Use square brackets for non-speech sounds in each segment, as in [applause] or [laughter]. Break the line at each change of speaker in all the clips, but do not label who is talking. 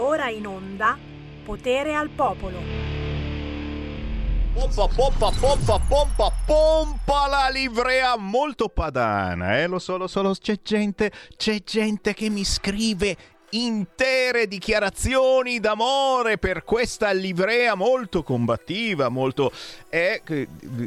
Ora in onda Potere al Popolo.
Pompa, pompa, pompa, pompa, pompa la livrea molto padana, eh? Lo so, lo so, lo c'è gente, c'è gente che mi scrive intere dichiarazioni d'amore per questa livrea molto combattiva, molto... Eh,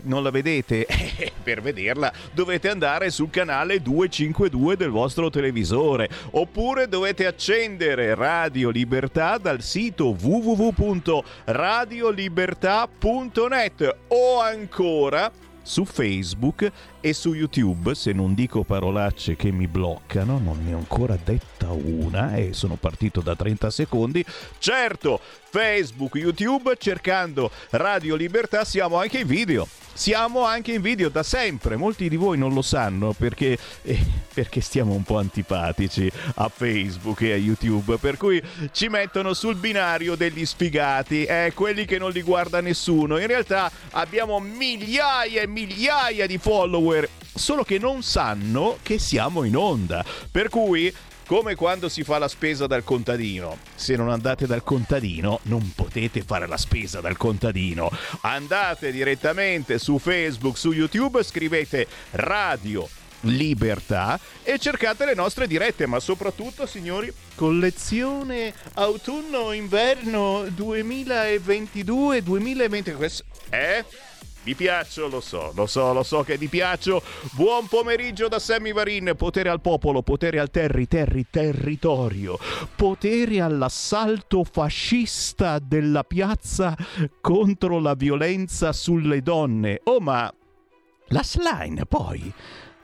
non la vedete? [laughs] per vederla dovete andare sul canale 252 del vostro televisore oppure dovete accendere Radio Libertà dal sito www.radiolibertà.net o ancora su Facebook e su YouTube, se non dico parolacce che mi bloccano, non ne ho ancora detta una e sono partito da 30 secondi. Certo, Facebook, YouTube, cercando Radio Libertà siamo anche in video. Siamo anche in video da sempre, molti di voi non lo sanno perché, eh, perché stiamo un po' antipatici a Facebook e a YouTube, per cui ci mettono sul binario degli sfigati, eh, quelli che non li guarda nessuno. In realtà abbiamo migliaia e migliaia di follower, solo che non sanno che siamo in onda. Per cui come quando si fa la spesa dal contadino. Se non andate dal contadino, non potete fare la spesa dal contadino. Andate direttamente su Facebook, su YouTube, scrivete Radio Libertà e cercate le nostre dirette, ma soprattutto, signori, collezione autunno-inverno 2022-2023. Eh? Vi piaccio, lo so, lo so, lo so che vi piaccio. Buon pomeriggio da Sammy Varin. Potere al popolo, potere al terri, terri, territorio. Potere all'assalto fascista della piazza contro la violenza sulle donne. Oh, ma la slime poi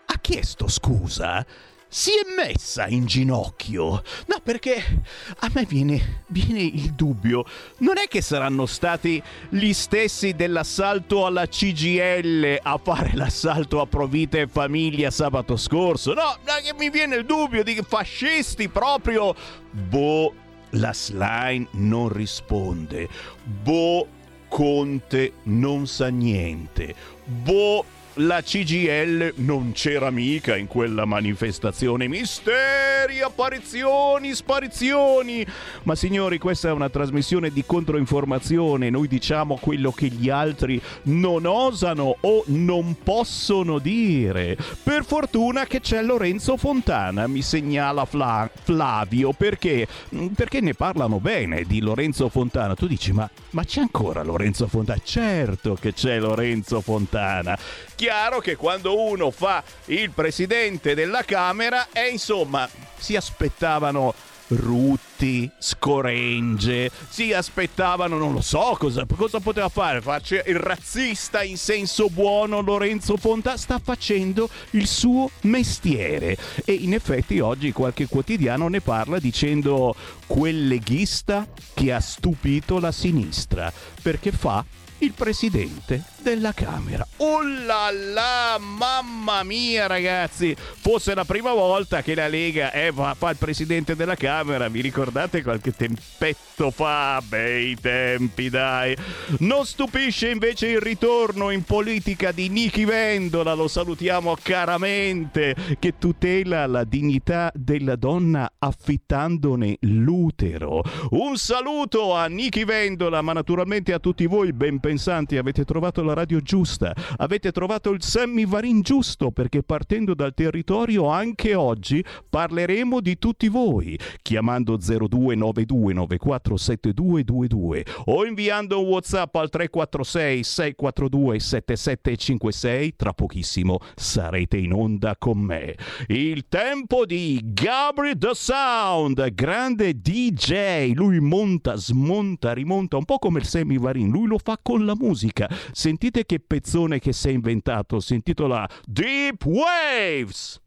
ha chiesto scusa? Si è messa in ginocchio. No, perché a me viene, viene, il dubbio. Non è che saranno stati gli stessi dell'assalto alla CGL a fare l'assalto a Provita e Famiglia sabato scorso. No, mi viene il dubbio di fascisti proprio. Boh, la slime non risponde. Boh, Conte non sa niente. Boh, la CGL non c'era mica in quella manifestazione. Misteri, apparizioni, sparizioni. Ma signori, questa è una trasmissione di controinformazione. Noi diciamo quello che gli altri non osano o non possono dire. Per fortuna che c'è Lorenzo Fontana, mi segnala Fla- Flavio, perché? Perché ne parlano bene di Lorenzo Fontana. Tu dici, ma, ma c'è ancora Lorenzo Fontana? Certo che c'è Lorenzo Fontana chiaro che quando uno fa il presidente della Camera, e insomma, si aspettavano Rutti, Scorenge, si aspettavano, non lo so cosa, cosa poteva fare, farci il razzista in senso buono Lorenzo Fonta sta facendo il suo mestiere. E in effetti oggi qualche quotidiano ne parla dicendo quel leghista che ha stupito la sinistra perché fa il presidente della Camera. Oh là là, mamma mia ragazzi, fosse la prima volta che la Lega eh, fa, il presidente della Camera, vi ricordate qualche tempetto fa? Bei tempi dai. Non stupisce invece il ritorno in politica di Nichi Vendola, lo salutiamo caramente, che tutela la dignità della donna affittandone l'utero. Un saluto a Nichi Vendola, ma naturalmente a tutti voi ben pensanti, avete trovato la radio giusta, avete trovato il semivarin giusto perché partendo dal territorio anche oggi parleremo di tutti voi, chiamando 0292947222 o inviando un WhatsApp al 346 642 7756, tra pochissimo sarete in onda con me. Il tempo di Gabri The Sound, grande DJ, lui monta, smonta, rimonta, un po' come il semivarin, lui lo fa con la musica. Sentite che pezzone che si è inventato, si intitola Deep Waves.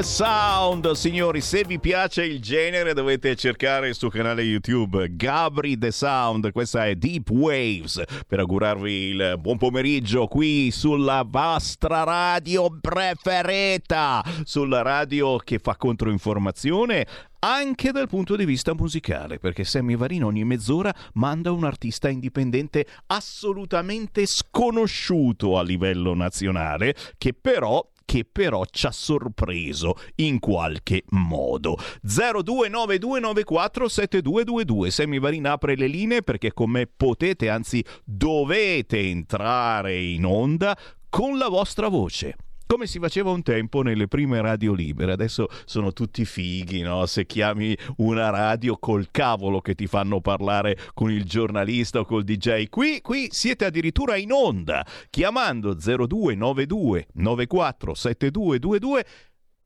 The Sound, signori, se vi piace il genere dovete cercare suo canale YouTube Gabri The Sound, questa è Deep Waves, per augurarvi il buon pomeriggio qui sulla vostra radio preferita, sulla radio che fa controinformazione anche dal punto di vista musicale, perché Sammy Varin ogni mezz'ora manda un artista indipendente assolutamente sconosciuto a livello nazionale, che però che però ci ha sorpreso in qualche modo. 0292947222 Sammy Varin apre le linee perché con me potete, anzi dovete entrare in onda con la vostra voce come si faceva un tempo nelle prime radio libere. Adesso sono tutti fighi, no? Se chiami una radio col cavolo che ti fanno parlare con il giornalista o col DJ. Qui, qui siete addirittura in onda, chiamando 0292 94 7222.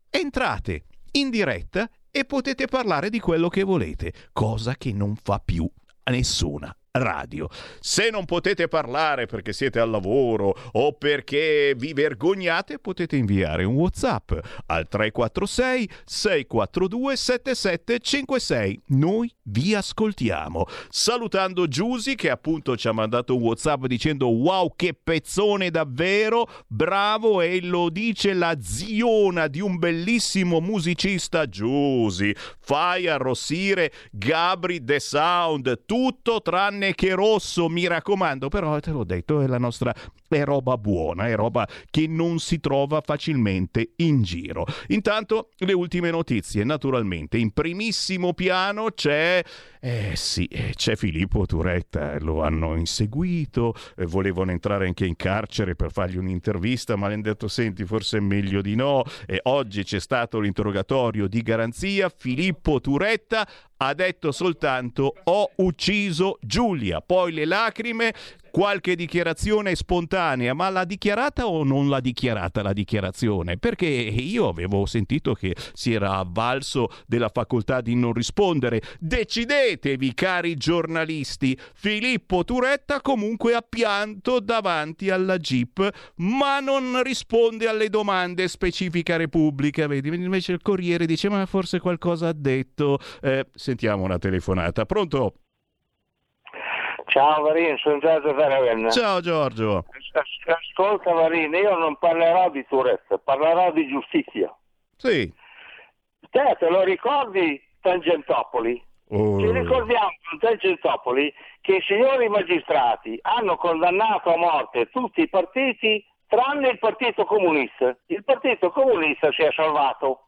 Entrate in diretta e potete parlare di quello che volete, cosa che non fa più nessuna radio. Se non potete parlare perché siete al lavoro o perché vi vergognate, potete inviare un WhatsApp al 346 642 7756. Noi vi ascoltiamo. Salutando Giusy che appunto ci ha mandato un WhatsApp dicendo "Wow, che pezzone davvero! Bravo!" e lo dice la ziona di un bellissimo musicista Giusy. Fai arrossire Gabri The Sound, tutto tranne che rosso, mi raccomando, però te l'ho detto, è la nostra è roba buona, è roba che non si trova facilmente in giro. Intanto le ultime notizie, naturalmente, in primissimo piano c'è eh sì, eh, c'è Filippo Turetta, lo hanno inseguito, eh, volevano entrare anche in carcere per fargli un'intervista, ma le hanno detto senti, forse è meglio di no. E oggi c'è stato l'interrogatorio di garanzia, Filippo Turetta ha detto soltanto ho ucciso Giulia, poi le lacrime, qualche dichiarazione spontanea, ma l'ha dichiarata o non l'ha dichiarata la dichiarazione? Perché io avevo sentito che si era avvalso della facoltà di non rispondere. Decidetevi, cari giornalisti. Filippo Turetta comunque ha pianto davanti alla Jeep, ma non risponde alle domande specifica Repubblica. Vedi, invece il Corriere dice ma forse qualcosa ha detto. Eh, sentiamo una telefonata. Pronto?
Ciao Varin, sono Giorgio Ferravenna.
Ciao Giorgio.
Ascolta Varin, io non parlerò di Tourette, parlerò di giustizia.
Sì.
Te, te lo ricordi Tangentopoli? Oh. Ci ricordiamo con Tangentopoli che i signori magistrati hanno condannato a morte tutti i partiti tranne il Partito Comunista. Il Partito Comunista si è salvato.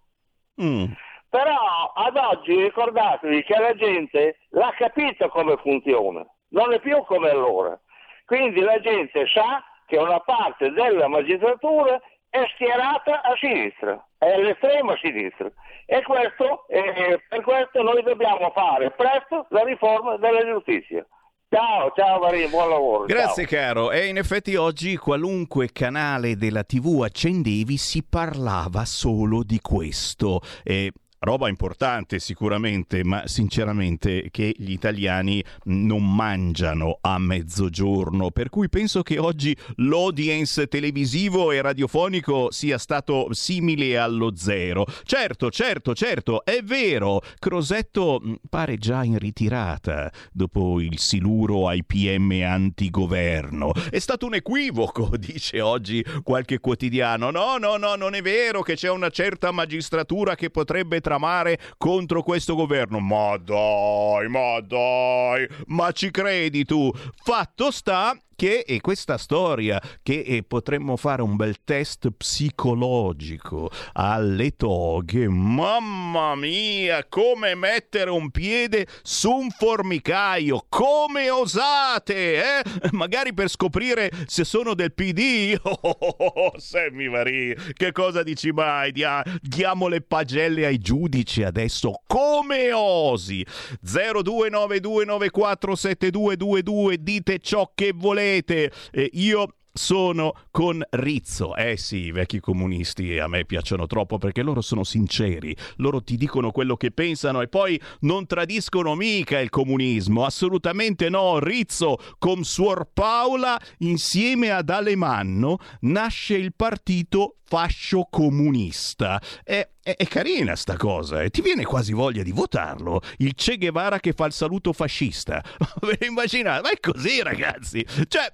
Mm. Però ad oggi ricordatevi che la gente l'ha capito come funziona non è più come allora. Quindi la gente sa che una parte della magistratura è schierata a sinistra, è all'estrema sinistra. E questo, eh, per questo noi dobbiamo fare presto la riforma della giustizia. Ciao, ciao Maria, buon lavoro.
Grazie
ciao.
caro. E in effetti oggi qualunque canale della TV accendevi si parlava solo di questo. Eh, roba importante sicuramente, ma sinceramente che gli italiani non mangiano a mezzogiorno, per cui penso che oggi l'audience televisivo e radiofonico sia stato simile allo zero. Certo, certo, certo, è vero, Crosetto mm, pare già in ritirata dopo il siluro ai PM antigoverno. È stato un equivoco, [laughs] dice oggi qualche quotidiano. No, no, no, non è vero che c'è una certa magistratura che potrebbe tramare contro questo governo. Ma dai, ma dai, ma ci credi tu? Fatto sta che è questa storia che eh, potremmo fare un bel test psicologico alle toghe. Mamma mia, come mettere un piede su un formicaio, come osate, eh? Magari per scoprire se sono del PD. [laughs] Oh, oh, oh, Sammy Marie, che cosa dici mai? Dia- diamo le pagelle ai giudici adesso, come osi? 0292947222 dite ciò che volete volete. Eh, io sono con Rizzo. Eh sì, i vecchi comunisti a me piacciono troppo perché loro sono sinceri, loro ti dicono quello che pensano e poi non tradiscono mica il comunismo, assolutamente no. Rizzo con Suor Paola insieme ad Alemanno nasce il partito fascio comunista. È, è, è, carina sta cosa, e eh? ti viene quasi voglia di votarlo. Il Che Guevara che fa il saluto fascista. [laughs] Ve lo immaginate? Ma è così, ragazzi. Cioè,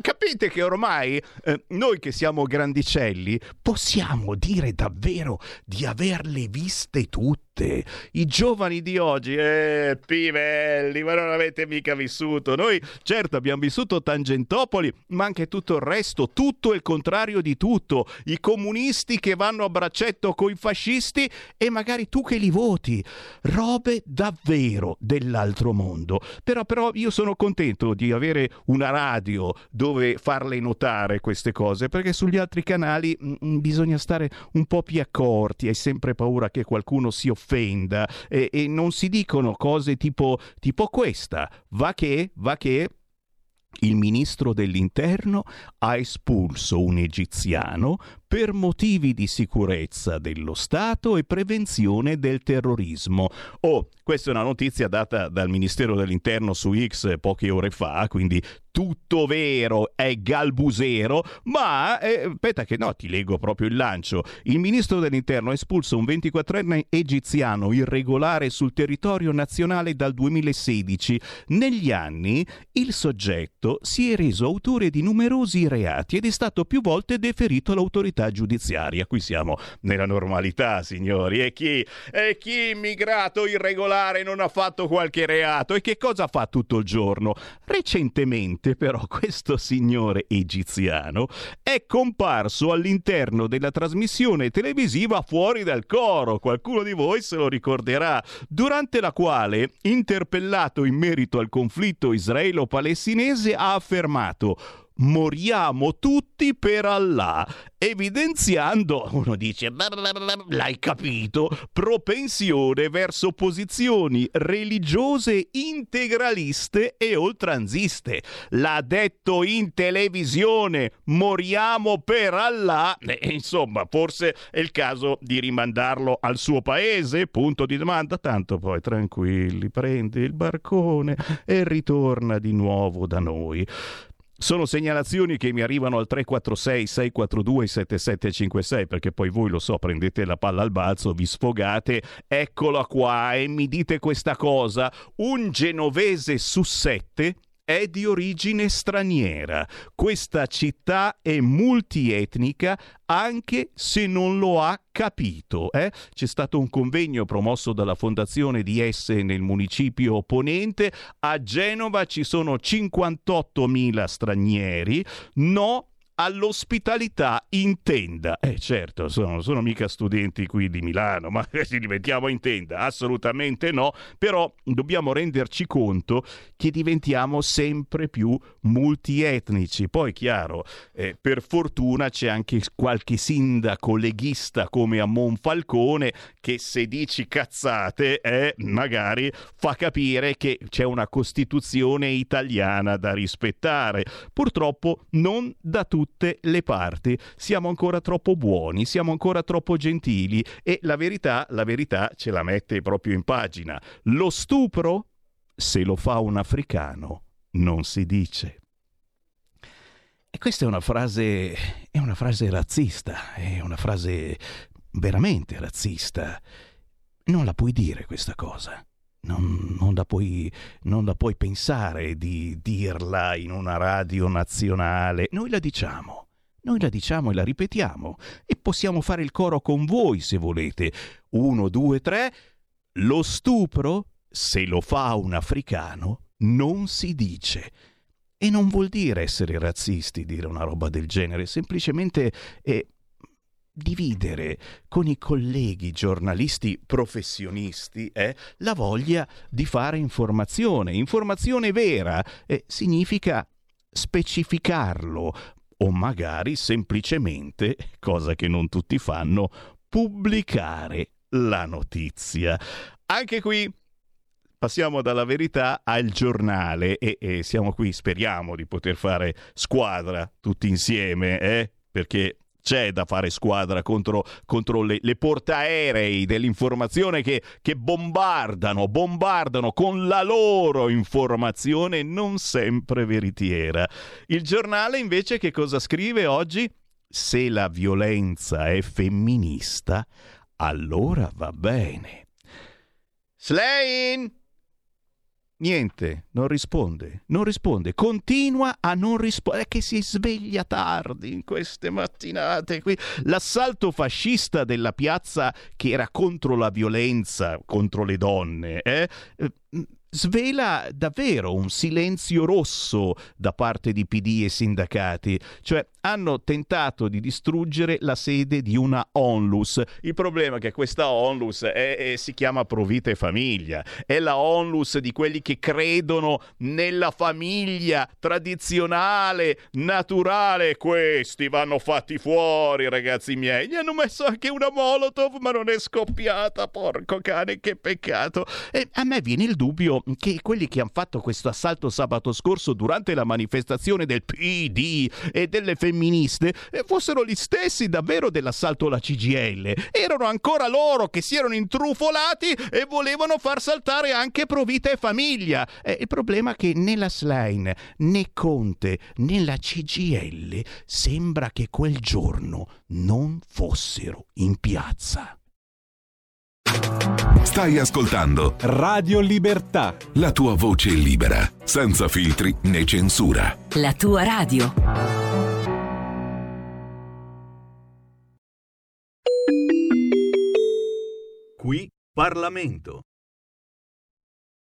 capite che ormai eh, noi che siamo grandicelli possiamo dire davvero di averle viste tutte. I giovani di oggi, eh, pivelli, ma non avete mica vissuto. Noi, certo, abbiamo vissuto Tangentopoli, ma anche tutto il resto, tutto il contrario di tutto. I comunisti che vanno a braccetto coi fascisti e magari tu che li voti. Robe davvero dell'altro mondo. Però, però io sono contento di avere una radio dove farle notare queste cose, perché sugli altri canali mh, mm, mm, bisogna stare un po' più accorti, hai sempre paura che qualcuno si offenda e, e non si dicono cose tipo, tipo questa. Va che, va che il ministro dell'interno ha espulso un egiziano per motivi di sicurezza dello Stato e prevenzione del terrorismo. Oh, questa è una notizia data dal Ministero dell'Interno su X poche ore fa, quindi tutto vero, è galbusero, ma eh, aspetta che no, ti leggo proprio il lancio. Il ministro dell'Interno ha espulso un 24enne egiziano irregolare sul territorio nazionale dal 2016. Negli anni il soggetto si è reso autore di numerosi reati ed è stato più volte deferito all'autorità autorità giudiziaria. Qui siamo nella normalità, signori. E chi, e chi immigrato irregolare non ha fatto qualche reato? E che cosa fa tutto il giorno? Recentemente, però, questo signore egiziano è comparso all'interno della trasmissione televisiva Fuori dal coro. Qualcuno di voi se lo ricorderà, durante la quale, interpellato in merito al conflitto israelo-palestinese, ha affermato moriamo tutti per Allah, evidenziando, uno dice, l'hai capito, propensione verso posizioni religiose integraliste e oltranziste. L'ha detto in televisione, moriamo per Allah, e, insomma, forse è il caso di rimandarlo al suo paese, punto di domanda, tanto poi tranquilli, prende il barcone e ritorna di nuovo da noi. Sono segnalazioni che mi arrivano al 346 642 7756 perché poi voi lo so, prendete la palla al balzo, vi sfogate, eccola qua e mi dite questa cosa, un genovese su sette è di origine straniera. Questa città è multietnica anche se non lo ha capito. Eh? C'è stato un convegno promosso dalla Fondazione di Esse nel municipio opponente. A Genova ci sono 58.000 stranieri. No all'ospitalità in tenda. Eh certo, sono, sono mica studenti qui di Milano, ma [laughs] ci diventiamo in tenda? Assolutamente no, però dobbiamo renderci conto che diventiamo sempre più multietnici. Poi chiaro, eh, per fortuna c'è anche qualche sindaco leghista come a Monfalcone che se dici cazzate eh, magari fa capire che c'è una Costituzione italiana da rispettare. Purtroppo non da tutti tutte le parti. Siamo ancora troppo buoni, siamo ancora troppo gentili e la verità, la verità ce la mette proprio in pagina. Lo stupro, se lo fa un africano, non si dice. E questa è una frase, è una frase razzista, è una frase veramente razzista. Non la puoi dire questa cosa. Non, non, la puoi, non, la puoi, pensare di dirla in una radio nazionale. Noi la diciamo. Noi la diciamo e la ripetiamo. E possiamo fare il coro con voi se volete. Uno, due, tre. Lo stupro, se lo fa un africano, non si dice. E non vuol dire essere razzisti dire una roba del genere, semplicemente è dividere con i colleghi giornalisti professionisti eh, la voglia di fare informazione. Informazione vera eh, significa specificarlo o magari semplicemente, cosa che non tutti fanno, pubblicare la notizia. Anche qui passiamo dalla verità al giornale e, e, siamo qui, speriamo di poter fare squadra tutti insieme, eh? perché c'è da fare squadra contro, contro le, le, portaerei dell'informazione che, che bombardano, bombardano con la loro informazione non sempre veritiera. Il giornale invece che cosa scrive oggi? se la violenza è femminista, allora va bene. Slain! Niente, non risponde, non risponde, continua a non rispondere, è che si sveglia tardi in queste mattinate qui. L'assalto fascista della piazza che era contro la violenza, contro le donne, eh? Svela davvero un silenzio rosso da parte di PD e sindacati, cioè hanno tentato di distruggere la sede di una onlus. Il problema è che questa onlus è, è, si chiama Provita e Famiglia, è la onlus di quelli che credono nella famiglia tradizionale, naturale. Questi vanno fatti fuori, ragazzi miei. Gli hanno messo anche una Molotov, ma non è scoppiata. Porco cane, che peccato. E a me viene il dubbio che quelli che hanno fatto questo assalto sabato scorso durante la manifestazione del PD e delle femministe eh, fossero gli stessi davvero dell'assalto alla CGL. Erano ancora loro che si erano intrufolati e volevano far saltare anche Provita e Famiglia. Eh, il problema è che né la Slime, né Conte, né la CGL sembra che quel giorno non fossero in piazza.
Stai ascoltando
Radio Libertà.
La tua voce libera, senza filtri né censura.
La tua radio.
Qui Parlamento.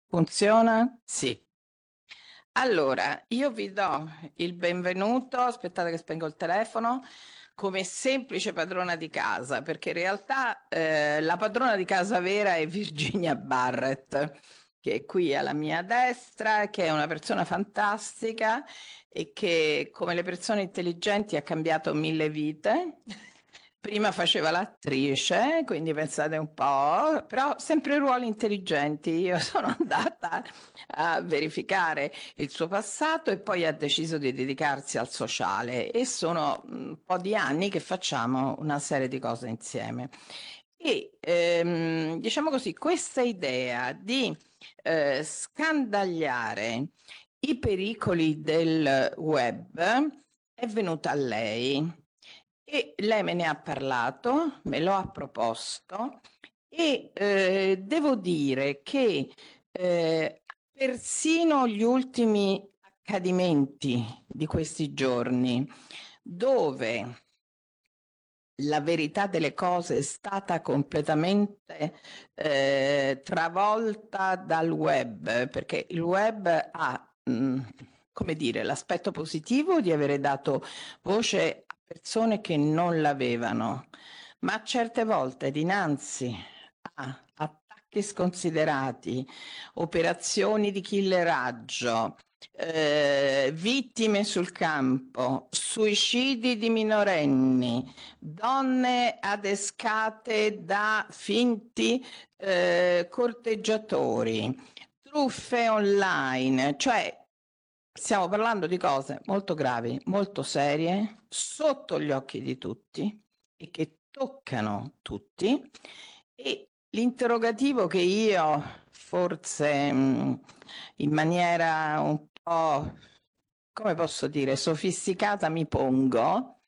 Funziona? Sì. Allora, io vi do il benvenuto, aspettate che spengo il telefono, come semplice padrona di casa, perché in realtà eh, la padrona di casa vera è Virginia Barrett, che è qui alla mia destra, che è una persona fantastica e che come le persone intelligenti ha cambiato mille vite Prima faceva l'attrice, quindi pensate un po', però sempre ruoli intelligenti. Io [laughs] sono andata a verificare il suo passato e poi ha deciso di dedicarsi al sociale e sono un po' di anni che facciamo una serie di cose insieme. E ehm, diciamo così, questa idea di eh, scandagliare i pericoli del web è venuta a lei e lei me ne ha parlato, me lo ha proposto e eh, devo dire che eh, persino gli ultimi accadimenti di questi giorni, dove la verità delle cose è stata completamente eh, travolta dal web, perché il web ha, mh, mm, come dire, l'aspetto positivo di avere dato voce persone che non l'avevano, ma certe volte dinanzi a attacchi sconsiderati, operazioni di killeraggio, eh, vittime sul campo, suicidi di minorenni, donne adescate da finti eh, corteggiatori, truffe online, cioè Stiamo parlando di cose molto gravi, molto serie, sotto gli occhi di tutti e che toccano tutti. E l'interrogativo che io forse mm, in maniera un po', come posso dire, sofisticata mi pongo,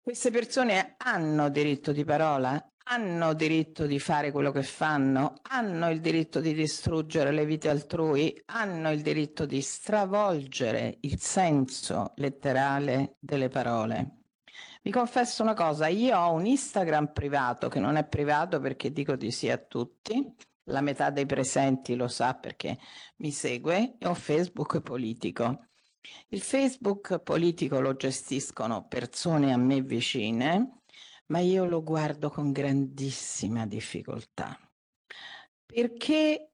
queste persone hanno diritto di parola? Hanno diritto di fare quello che fanno, hanno il diritto di distruggere le vite altrui, hanno il diritto di stravolgere il senso letterale delle parole. Vi confesso una cosa, io ho un Instagram privato che non è privato perché dico di sì a tutti, la metà dei presenti lo sa perché mi segue, e un Facebook politico. Il Facebook politico lo gestiscono persone a me vicine, ma io lo guardo con grandissima difficoltà perché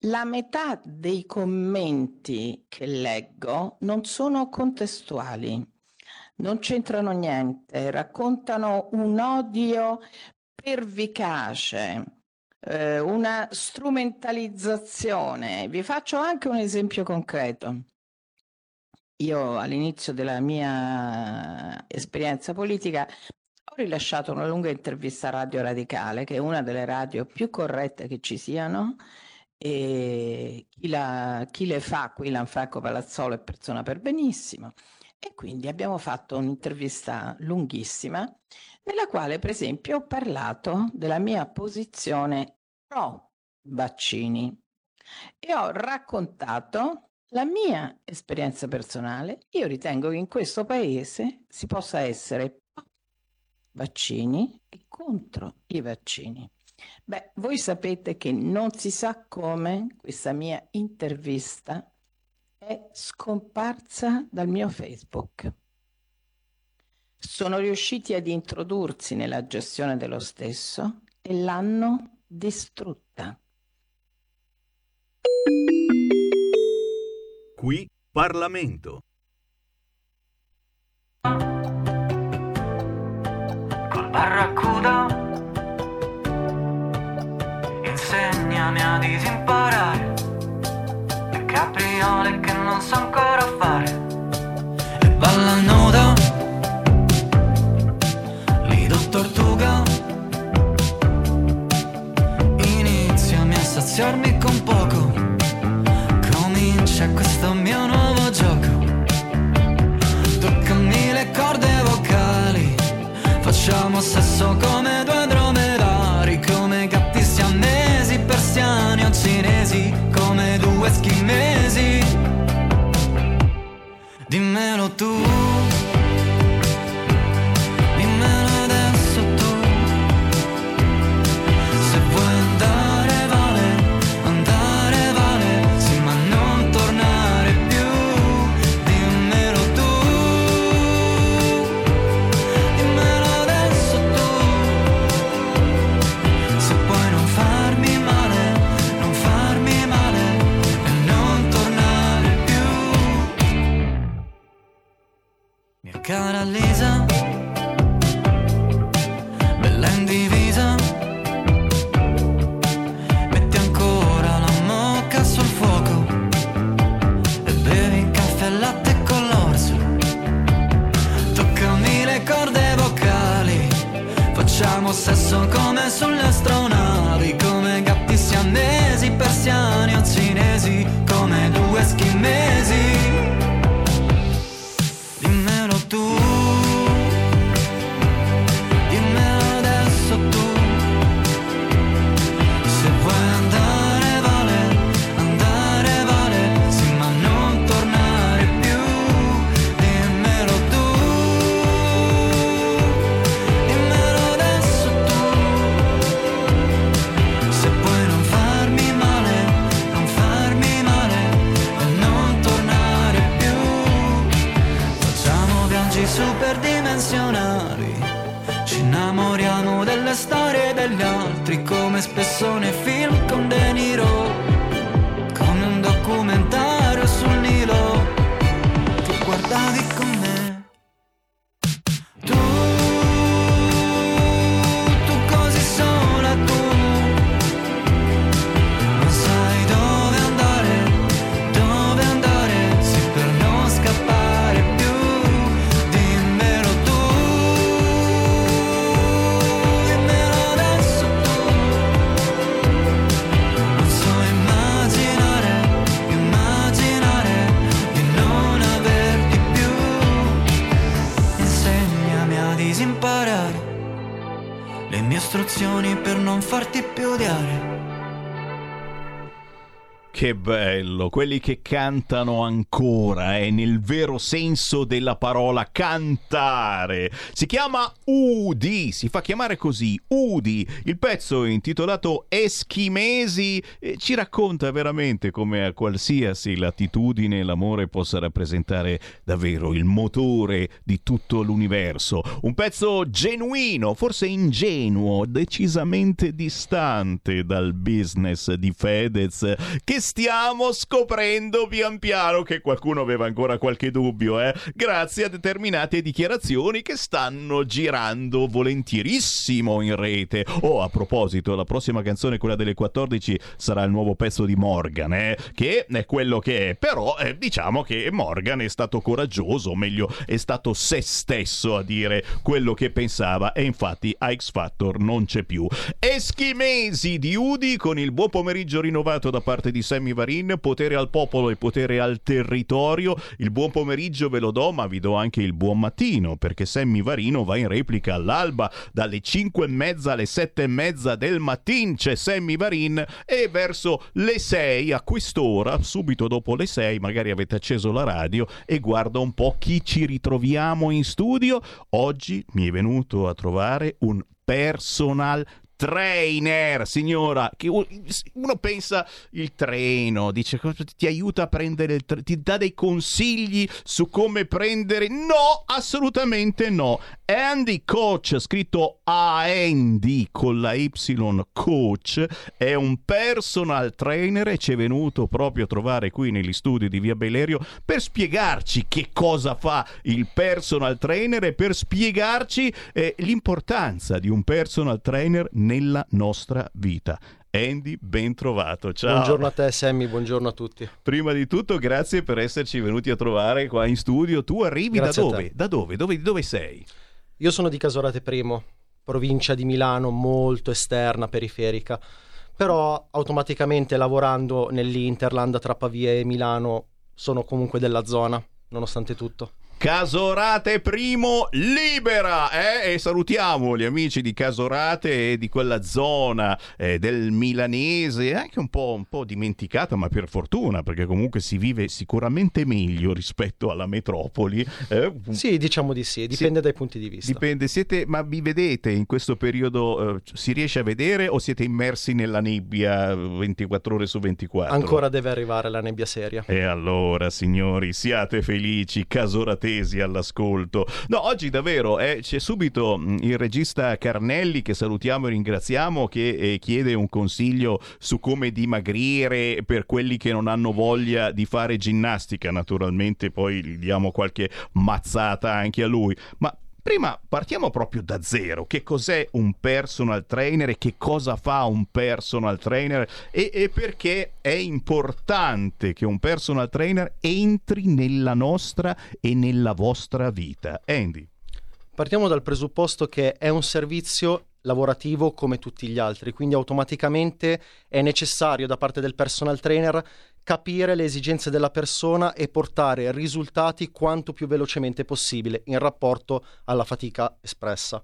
la metà dei commenti che leggo non sono contestuali, non c'entrano niente, raccontano un odio pervicace, eh, una strumentalizzazione. Vi faccio anche un esempio concreto. Io all'inizio della mia esperienza politica rilasciato una lunga intervista a Radio Radicale, che è una delle radio più corrette che ci siano, e chi, la, chi le fa qui, Lanfranco Palazzolo, è persona per benissimo. E quindi abbiamo fatto un'intervista lunghissima nella quale per esempio ho parlato della mia posizione pro vaccini e ho raccontato la mia esperienza personale. Io ritengo che in questo paese si possa essere vaccini e contro i vaccini. Beh, voi sapete che non si sa come questa mia intervista è scomparsa dal mio Facebook. Sono riusciti ad introdursi nella gestione dello stesso e l'hanno distrutta.
Qui Parlamento.
Barracuda insegnami a disimparare le capriole che non so ancora fare. E balla nuda lido tortuga iniziami a saziarmi con poco. Comincia questo mio nuovo gioco facciamo sesso come due dromedari come gatti siamesi persiani o cinesi come due schimesi dimmelo tu Lisa bella in metti ancora la mocca sul fuoco e bevi caffè e latte con l'orso toccami le corde vocali. Facciamo sesso come sulle astronavi come gatti siamesi persiani o cinesi come due schimesi Come spesso nei film con De
bello, quelli che cantano ancora, eh, nel vero senso della parola cantare. Si chiama Udi, si fa chiamare così, Udi. Il pezzo intitolato Eschimesi eh, ci racconta veramente come a qualsiasi latitudine l'amore possa rappresentare davvero il motore di tutto l'universo. Un pezzo genuino, forse ingenuo, decisamente distante dal business di Fedez, che stiamo scoprendo pian piano che qualcuno aveva ancora qualche dubbio, eh? Grazie a determinate dichiarazioni che stanno girando volentierissimo in rete. Oh, a proposito, la prossima canzone, quella delle 14, sarà il nuovo pezzo di Morgan, eh? Che è quello che è. Però eh, diciamo che Morgan è stato coraggioso, o meglio, è stato se stesso a dire quello che pensava e infatti a X Factor non c'è più. Eschimesi di Udi con il buon pomeriggio rinnovato da parte di Sammy Varin, potere al popolo e potere al territorio. Il buon pomeriggio ve lo do, ma vi do anche il buon mattino, perché Sammy Varino va in replica all'alba dalle 5 e mezza alle 7 e mezza del mattino c'è Sammy Varin e verso le 6 a quest'ora, subito dopo le 6, magari avete acceso la radio e guarda un po' chi ci ritroviamo in studio. Oggi mi è venuto a trovare un personal trainer, signora, che uno pensa il treno, dice ti aiuta a prendere il treno, ti dà dei consigli su come prendere. No, assolutamente no. Andy Coach, scritto A-N-D con la Y Coach, è un personal trainer e ci è venuto proprio a trovare qui negli studi di Via Bellerio per spiegarci che cosa fa il personal trainer e per spiegarci eh, l'importanza di un personal trainer nella nostra vita. Andy, ben trovato. Ciao.
Buongiorno a te, Sammy, buongiorno a tutti.
Prima di tutto, grazie per esserci venuti a trovare qua in studio. Tu arrivi
grazie
da dove? Da dove? dove? Dove sei?
Io sono di Casorate Primo, provincia di Milano, molto esterna, periferica. Però automaticamente lavorando nell'Interland tra Pavia e Milano sono comunque della zona, nonostante tutto.
Casorate Primo libera eh? e salutiamo gli amici di Casorate e di quella zona eh, del milanese anche un po', un po', dimenticata ma per fortuna perché comunque si vive sicuramente meglio rispetto alla metropoli
eh? sì diciamo di sì dipende sì, dai punti di vista
dipende siete ma vi vedete in questo periodo eh, si riesce a vedere o siete immersi nella nebbia 24 ore su 24
ancora deve arrivare la nebbia seria
e allora signori siate felici Casorate attesi all'ascolto. No, oggi davvero eh, c'è subito mm, il regista Carnelli che salutiamo e ringraziamo che eh, chiede un consiglio su come dimagrire per quelli che non hanno voglia di fare ginnastica. Naturalmente poi gli diamo qualche mazzata anche a lui. Ma Prima partiamo proprio da zero. Che cos'è un personal trainer e che cosa fa un personal trainer e, e, perché è importante che un personal trainer entri nella nostra e nella vostra vita. Andy.
Partiamo dal presupposto che è un servizio lavorativo come tutti gli altri, quindi automaticamente è necessario da parte del personal trainer capire le esigenze della persona e portare risultati quanto più velocemente possibile in rapporto alla fatica espressa.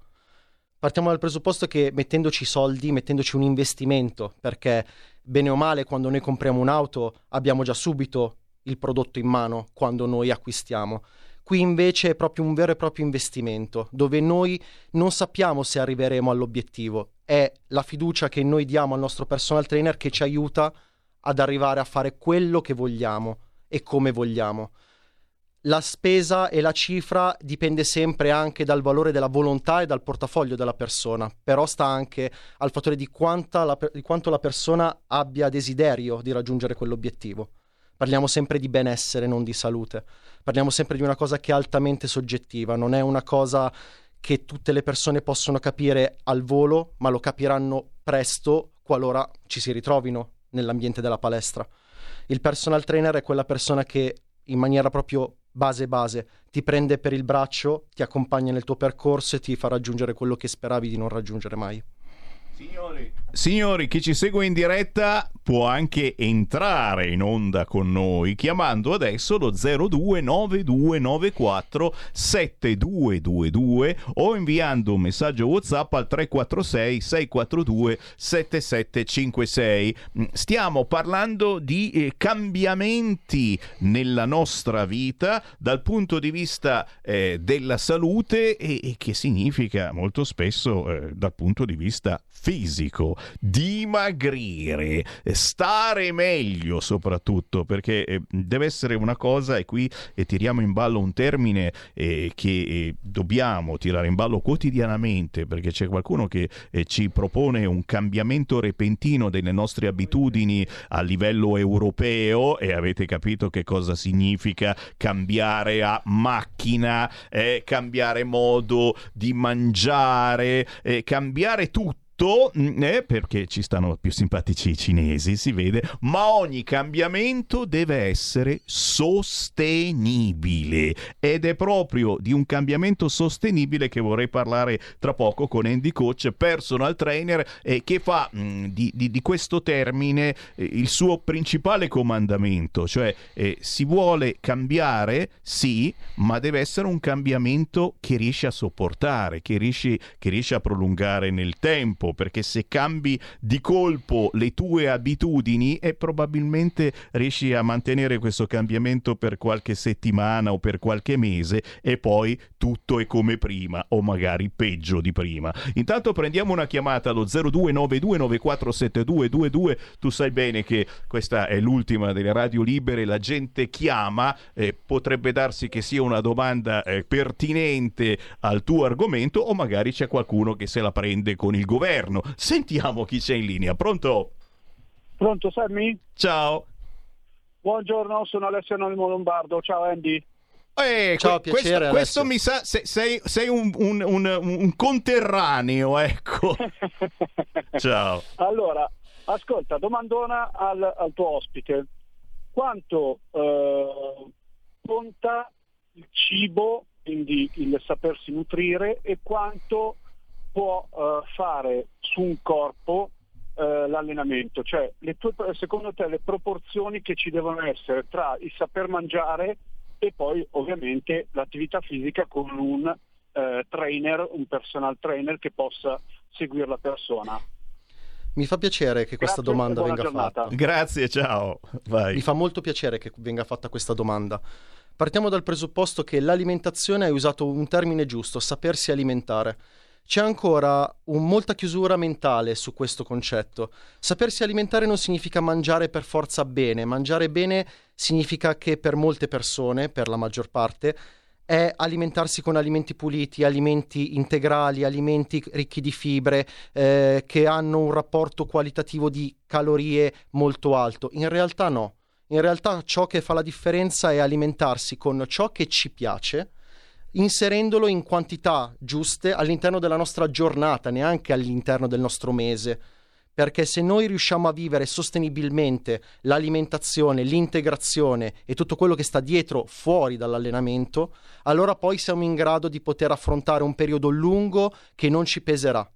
Partiamo dal presupposto che mettendoci soldi, mettendoci un investimento, perché bene o male quando noi compriamo un'auto abbiamo già subito il prodotto in mano quando noi acquistiamo. Qui invece è proprio un vero e proprio investimento, dove noi non sappiamo se arriveremo all'obiettivo. È la fiducia che noi diamo al nostro personal trainer che ci aiuta ad arrivare a fare quello che vogliamo e come vogliamo. La spesa e la cifra dipende sempre anche dal valore della volontà e dal portafoglio della persona, però sta anche al fattore di, la, di quanto la persona abbia desiderio di raggiungere quell'obiettivo. Parliamo sempre di benessere, non di salute. Parliamo sempre di una cosa che è altamente soggettiva, non è una cosa che tutte le persone possono capire al volo, ma lo capiranno presto qualora ci si ritrovino nell'ambiente della palestra. Il personal trainer è quella persona che in maniera proprio base base ti prende per il braccio, ti accompagna nel tuo percorso e ti fa raggiungere quello che speravi di non raggiungere mai.
Signori, Signori, chi ci segue in diretta può anche entrare in onda con noi chiamando adesso lo 029294 7222 o inviando un messaggio WhatsApp al 346 642 7756. Stiamo parlando di eh, cambiamenti nella nostra vita dal punto di vista eh, della salute e, e, che significa molto spesso eh, dal punto di vista fisico dimagrire, stare meglio soprattutto, perché eh, deve essere una cosa, e qui e tiriamo in ballo un termine eh, che eh, dobbiamo tirare in ballo quotidianamente, perché c'è qualcuno che eh, ci propone un cambiamento repentino delle nostre abitudini a livello europeo e avete capito che cosa significa cambiare a macchina, eh, cambiare modo di mangiare, cambiare tutto giusto, mm, eh, perché ci stanno più simpatici i cinesi, si vede, ma ogni cambiamento deve essere sostenibile. Ed è proprio di un cambiamento sostenibile che vorrei parlare tra poco con Andy Coach, personal trainer, eh, che fa mh, mm, di, di, di, questo termine eh, il suo principale comandamento, cioè eh, si vuole cambiare, sì, ma deve essere un cambiamento che riesce a sopportare, che riesce, che riesce a prolungare nel tempo, perché se cambi di colpo le tue abitudini e probabilmente riesci a mantenere questo cambiamento per qualche settimana o per qualche mese e poi tutto è come prima o magari peggio di prima. Intanto prendiamo una chiamata allo 0292947222. Tu sai bene che questa è l'ultima delle radio libere, la gente chiama, eh, potrebbe darsi che sia una domanda eh, pertinente al tuo argomento o magari c'è qualcuno che se la prende con il governo. Sentiamo chi c'è in linea. Pronto?
Pronto Sammy?
Ciao.
Buongiorno, sono Alessio Anonimo Lombardo. Ciao Andy.
Eh, Ciao, que- piacere, questo, questo, mi sa, se, sei, sei un, un, un, un, conterraneo, ecco. [laughs] Ciao.
Allora, ascolta, domandona al, al tuo ospite. Quanto eh, conta il cibo, quindi il sapersi nutrire, e quanto può eh, fare su un corpo eh, l'allenamento? Cioè, tue, secondo te le proporzioni che ci devono essere tra il saper mangiare e poi ovviamente l'attività fisica con un eh, trainer, un personal trainer che possa seguire la persona.
Mi fa piacere che questa Grazie domanda venga
giornata.
fatta.
Grazie, ciao. Vai.
Mi fa molto piacere che venga fatta questa domanda. Partiamo dal presupposto che l'alimentazione, hai usato un termine giusto, sapersi alimentare. C'è ancora un, molta chiusura mentale su questo concetto. Sapersi alimentare non significa mangiare per forza bene, mangiare bene significa che per molte persone, per la maggior parte, è alimentarsi con alimenti puliti, alimenti integrali, alimenti ricchi di fibre, eh, che hanno un rapporto qualitativo di calorie molto alto. In realtà no. In realtà ciò che fa la differenza è alimentarsi con ciò che ci piace, inserendolo in quantità giuste all'interno della nostra giornata, neanche all'interno del nostro mese. Perché se noi riusciamo a vivere sostenibilmente l'alimentazione, l'integrazione e tutto quello che sta dietro fuori dall'allenamento, allora poi siamo in grado di poter affrontare un periodo lungo che non ci peserà.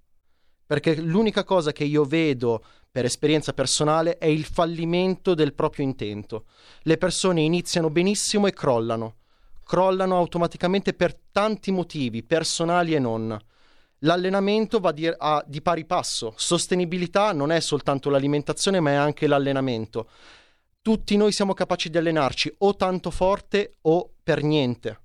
Perché l'unica cosa che io vedo per esperienza personale è il fallimento del proprio intento. Le persone iniziano benissimo e crollano crollano automaticamente per tanti motivi, personali e non. L'allenamento va di, a, di pari passo. Sostenibilità non è soltanto l'alimentazione, ma è anche l'allenamento. Tutti noi siamo capaci di allenarci o tanto forte o per niente.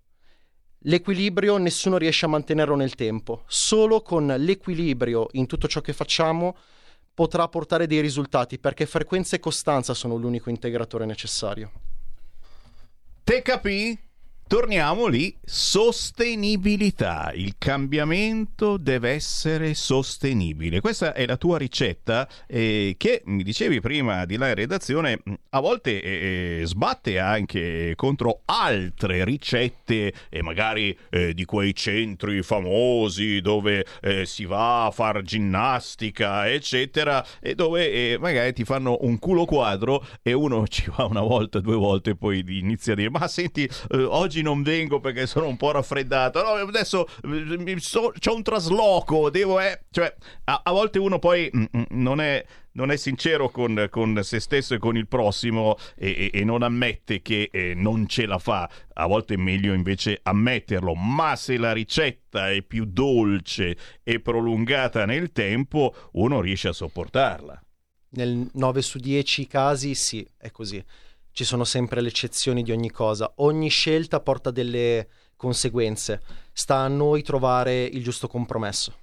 L'equilibrio nessuno riesce a mantenerlo nel tempo. Solo con l'equilibrio in tutto ciò che facciamo potrà portare dei risultati, perché frequenza e costanza sono l'unico integratore necessario.
Te capì? Torniamo lì, sostenibilità, il cambiamento deve essere sostenibile. Questa è la tua ricetta eh, che mi dicevi prima di là in redazione, a volte eh, eh sbatte anche contro altre ricette e magari eh, di quei centri famosi dove eh, si va a fare ginnastica, eccetera, e dove eh, magari ti fanno un culo quadro e uno [laughs] ci va una volta, due volte e poi inizia a dire "Ma senti, oggi non vengo perché sono un po' raffreddato. No, adesso so, c'ho un trasloco, devo... Eh. Cioè, a, a, volte uno poi mm, mm, non è non è sincero con, con, se stesso e con il prossimo e, e, e non ammette che eh, non ce la fa. A volte è meglio invece ammetterlo, ma se la ricetta è più dolce e prolungata nel tempo, uno riesce a sopportarla.
Nel 9 su 10 casi sì, è così ci sono sempre le eccezioni di ogni cosa, ogni scelta porta delle conseguenze, sta a noi trovare il giusto compromesso.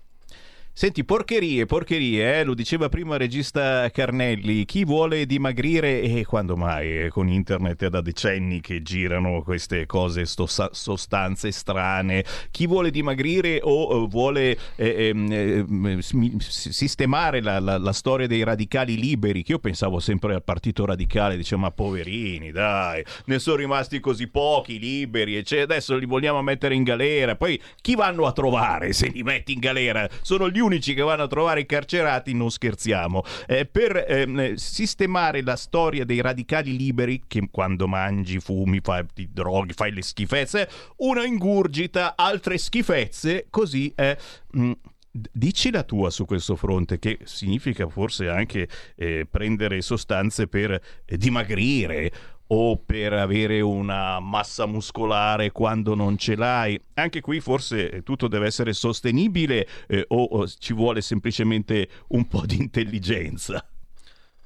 Senti, porcherie, porcherie, eh? lo diceva prima il regista Carnelli, chi vuole dimagrire e quando mai? Eh, con internet è da decenni che girano queste cose, sto, sostanze strane, chi vuole dimagrire o uh, vuole eh, ehm, eh, sistemare la, la, la, storia dei radicali liberi, che io pensavo sempre al partito radicale, dicevo ma poverini dai, ne sono rimasti così pochi liberi e cioè, adesso li vogliamo mettere in galera, poi chi vanno a trovare se li metti in galera? Sono gli unici che vanno a trovare i carcerati, non scherziamo. Eh, per ehm, sistemare la storia dei radicali liberi, che quando mangi, fumi, fai ti droghi, fai le schifezze, uno ingurgita altre schifezze, così è... Mh, Dici la tua su questo fronte, che significa forse anche eh, prendere sostanze per eh, dimagrire o per avere una massa muscolare quando non ce l'hai. Anche qui forse tutto deve essere sostenibile eh, o, o ci vuole semplicemente un po' di intelligenza.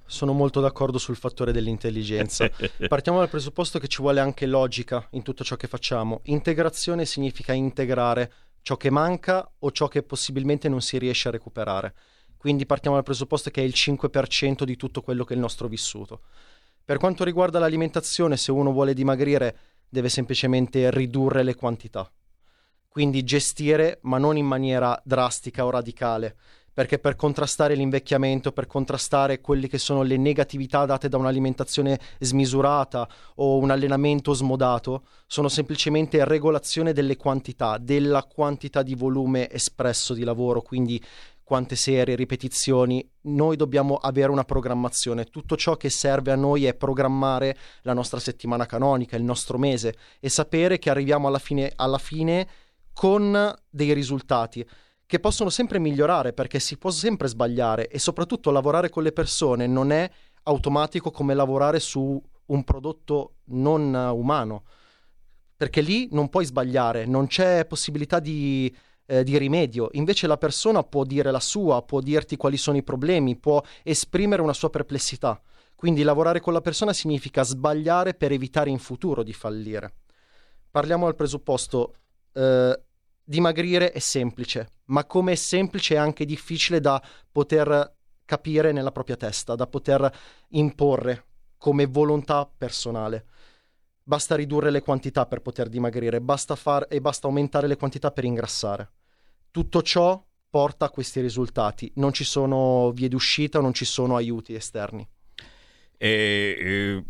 Sono molto d'accordo sul fattore dell'intelligenza. [laughs] Partiamo dal presupposto che ci vuole anche logica in tutto ciò che facciamo. Integrazione significa integrare ciò che manca o ciò che possibilmente non si riesce a recuperare. Quindi partiamo dal presupposto che è il 5% di tutto quello che è il nostro vissuto. Per quanto riguarda l'alimentazione, se uno vuole dimagrire, deve semplicemente ridurre le quantità. Quindi gestire, ma non in maniera drastica o radicale, perché per contrastare l'invecchiamento, per contrastare quelle che sono le negatività date da un'alimentazione smisurata o un allenamento smodato, sono semplicemente regolazione delle quantità, della quantità di volume espresso di lavoro, quindi quante serie, ripetizioni, noi dobbiamo avere una programmazione. Tutto ciò che serve a noi è programmare la nostra settimana canonica, il nostro mese e sapere che arriviamo alla fine, alla fine con dei risultati che possono sempre migliorare perché si può sempre sbagliare e soprattutto lavorare con le persone non è automatico come lavorare su un prodotto non umano perché lì non puoi sbagliare, non c'è possibilità di, eh, di rimedio, invece la persona può dire la sua, può dirti quali sono i problemi, può esprimere una sua perplessità. Quindi lavorare con la persona significa sbagliare per evitare in futuro di fallire. Parliamo al presupposto, eh, dimagrire è semplice, ma come è semplice è anche difficile da poter capire nella propria testa, da poter imporre come volontà personale. Basta ridurre le quantità per poter dimagrire, basta far, e basta aumentare le quantità per ingrassare. Tutto ciò porta a questi risultati, non ci sono vie d'uscita, non ci sono aiuti esterni.
E, eh,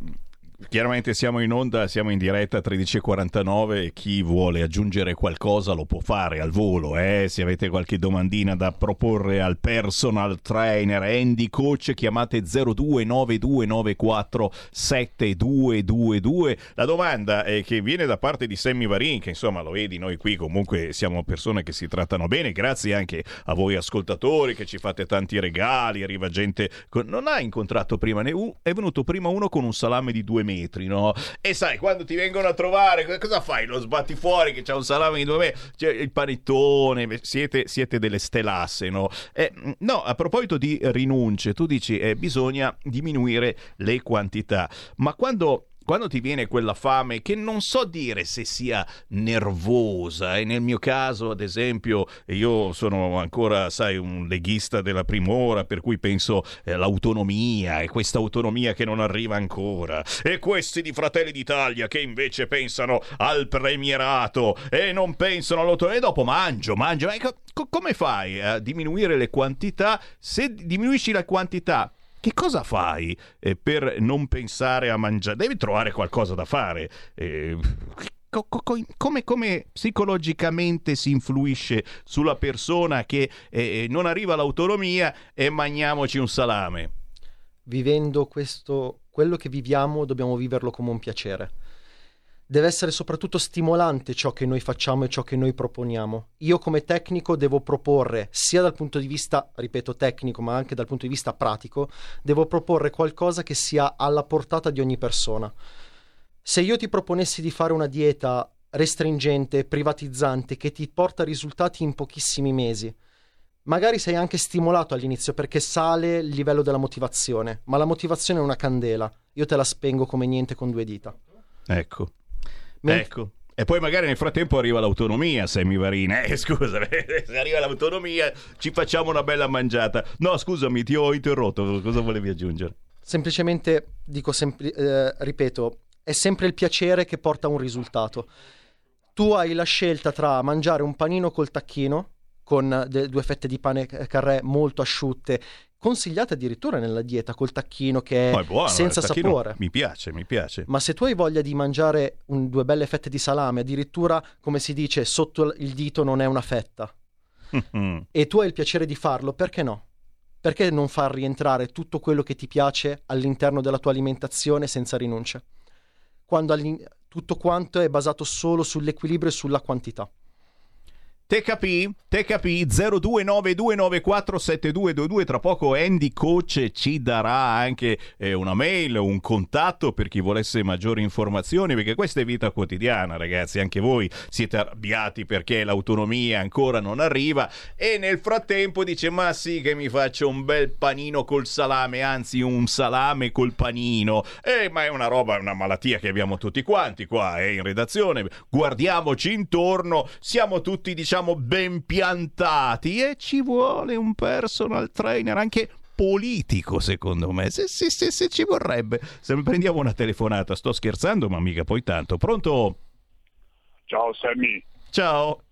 Chiaramente siamo in onda, siamo in diretta 13.49 chi vuole aggiungere qualcosa lo può fare al volo. Eh? Se avete qualche domandina da proporre al personal trainer Andy Coach chiamate 0292947222. La domanda è che viene da parte di Sammy Varin, che insomma lo vedi, noi qui comunque siamo persone che si trattano bene, grazie anche a voi ascoltatori che ci fate tanti regali, arriva gente... Con... Non ha incontrato prima, ne è venuto prima uno con un salame di due metri, no? E sai, quando ti vengono a trovare, cosa fai? Lo sbatti fuori che c'è un salame di due metri, c'è il panettone, siete, siete delle stelasse, no? Eh, no, a proposito di rinunce, tu dici eh, bisogna diminuire le quantità, ma quando quando ti viene quella fame che non so dire se sia nervosa, e nel mio caso, ad esempio, io sono ancora, sai, un leghista della primora, per cui penso eh, e questa autonomia che non arriva ancora, e questi di Fratelli d'Italia che invece pensano al premierato e non pensano all'autonomia, e dopo mangio, mangio, ecco, come fai a diminuire le quantità? Se diminuisci la quantità, che cosa fai eh, per non pensare a mangiare? Devi trovare qualcosa da fare. Eh, co- co- come, come, psicologicamente si influisce sulla persona che eh, non arriva all'autonomia e mangiamoci un salame?
Vivendo questo, quello che viviamo, dobbiamo viverlo come un piacere deve essere soprattutto stimolante ciò che noi facciamo e ciò che noi proponiamo. Io come tecnico devo proporre, sia dal punto di vista, ripeto, tecnico, ma anche dal punto di vista pratico, devo proporre qualcosa che sia alla portata di ogni persona. Se io ti proponessi di fare una dieta restringente, privatizzante, che ti porta risultati in pochissimi mesi, magari sei anche stimolato all'inizio perché sale il livello della motivazione, ma la motivazione è una candela, io te la spengo come niente con due dita.
Ecco. Ecco. E poi magari nel frattempo arriva l'autonomia, Semivarina. Eh, scusa, [laughs] se arriva l'autonomia ci facciamo una bella mangiata. No, scusami, ti ho interrotto. Cosa volevi aggiungere?
Semplicemente dico, sempli- eh, ripeto, è sempre il piacere che porta a un risultato. Tu hai la scelta tra mangiare un panino col tacchino con de- due fette di pane carré molto asciutte consigliate addirittura nella dieta col tacchino che è, è buono, senza sapore.
Mi piace, mi piace.
Ma se tu hai voglia di mangiare un, due belle fette di salame, addirittura come si dice sotto il dito non è una fetta. e tu hai il piacere di farlo, perché no? Perché non far rientrare tutto quello che ti piace all'interno della tua alimentazione senza rinunce? Quando tutto quanto è basato solo sull'equilibrio e sulla quantità.
Te capì? Te capì? 0292947222 tra poco Andy Coach ci darà anche eh, una mail, un contatto per chi volesse maggiori informazioni perché questa è vita quotidiana ragazzi, anche voi siete arrabbiati perché l'autonomia ancora non arriva. E nel frattempo dice ma sì che mi faccio un bel panino col salame, anzi un salame col panino, eh, ma è una roba, una malattia che abbiamo tutti quanti qua eh, in redazione, guardiamoci intorno, siamo tutti diciamo siamo ben piantati e ci vuole un personal trainer anche politico secondo me. Se, se, se, se ci vorrebbe. Se prendiamo una telefonata sto scherzando ma mica poi tanto. Pronto?
Ciao Sammy.
Ciao.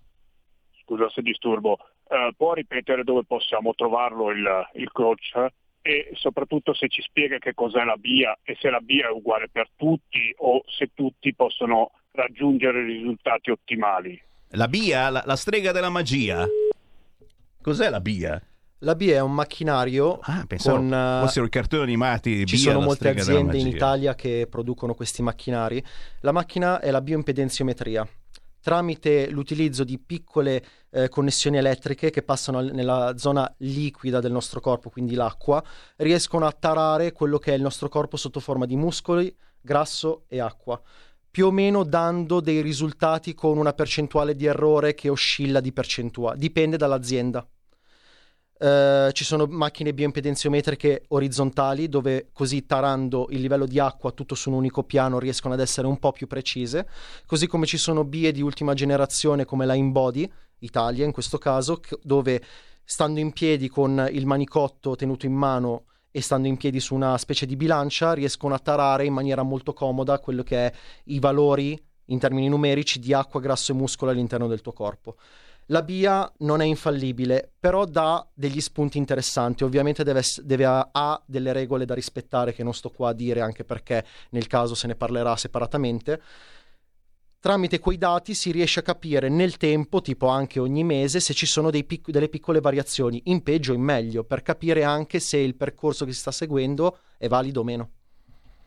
Scusa se disturbo. Uh, può ripetere dove possiamo trovarlo il, il coach e soprattutto se ci spiega che cos'è la BIA e se la BIA è uguale per tutti o se tutti possono raggiungere risultati ottimali
la Bia? La, la strega della magia? Cos'è la Bia?
La BIA è un macchinario
ah, con uh, fossero i cartoni animati
Ci
Bia,
sono molte aziende in Italia che producono questi macchinari. La macchina è la bioimpedenziometria. Tramite l'utilizzo di piccole eh, connessioni elettriche che passano nella zona liquida del nostro corpo, quindi l'acqua, riescono a tarare quello che è il nostro corpo sotto forma di muscoli, grasso e acqua più o meno dando dei risultati con una percentuale di errore che oscilla di percentuale, dipende dall'azienda. Uh, ci sono macchine bioimpedenziometriche orizzontali dove così tarando il livello di acqua tutto su un unico piano riescono ad essere un po' più precise, così come ci sono BIE di ultima generazione come la InBody, Italia in questo caso, dove stando in piedi con il manicotto tenuto in mano e stando in piedi su una specie di bilancia riescono a tarare in maniera molto comoda quello che è i valori in termini numerici di acqua, grasso e muscolo all'interno del tuo corpo. La BIA non è infallibile, però dà degli spunti interessanti. Ovviamente deve, deve ha, ha delle regole da rispettare che non sto qua a dire, anche perché nel caso se ne parlerà separatamente tramite quei dati si riesce a capire nel tempo, tipo anche ogni mese, se ci sono pic- delle piccole variazioni, in peggio o in meglio, per capire anche se il percorso che si sta seguendo è valido o meno.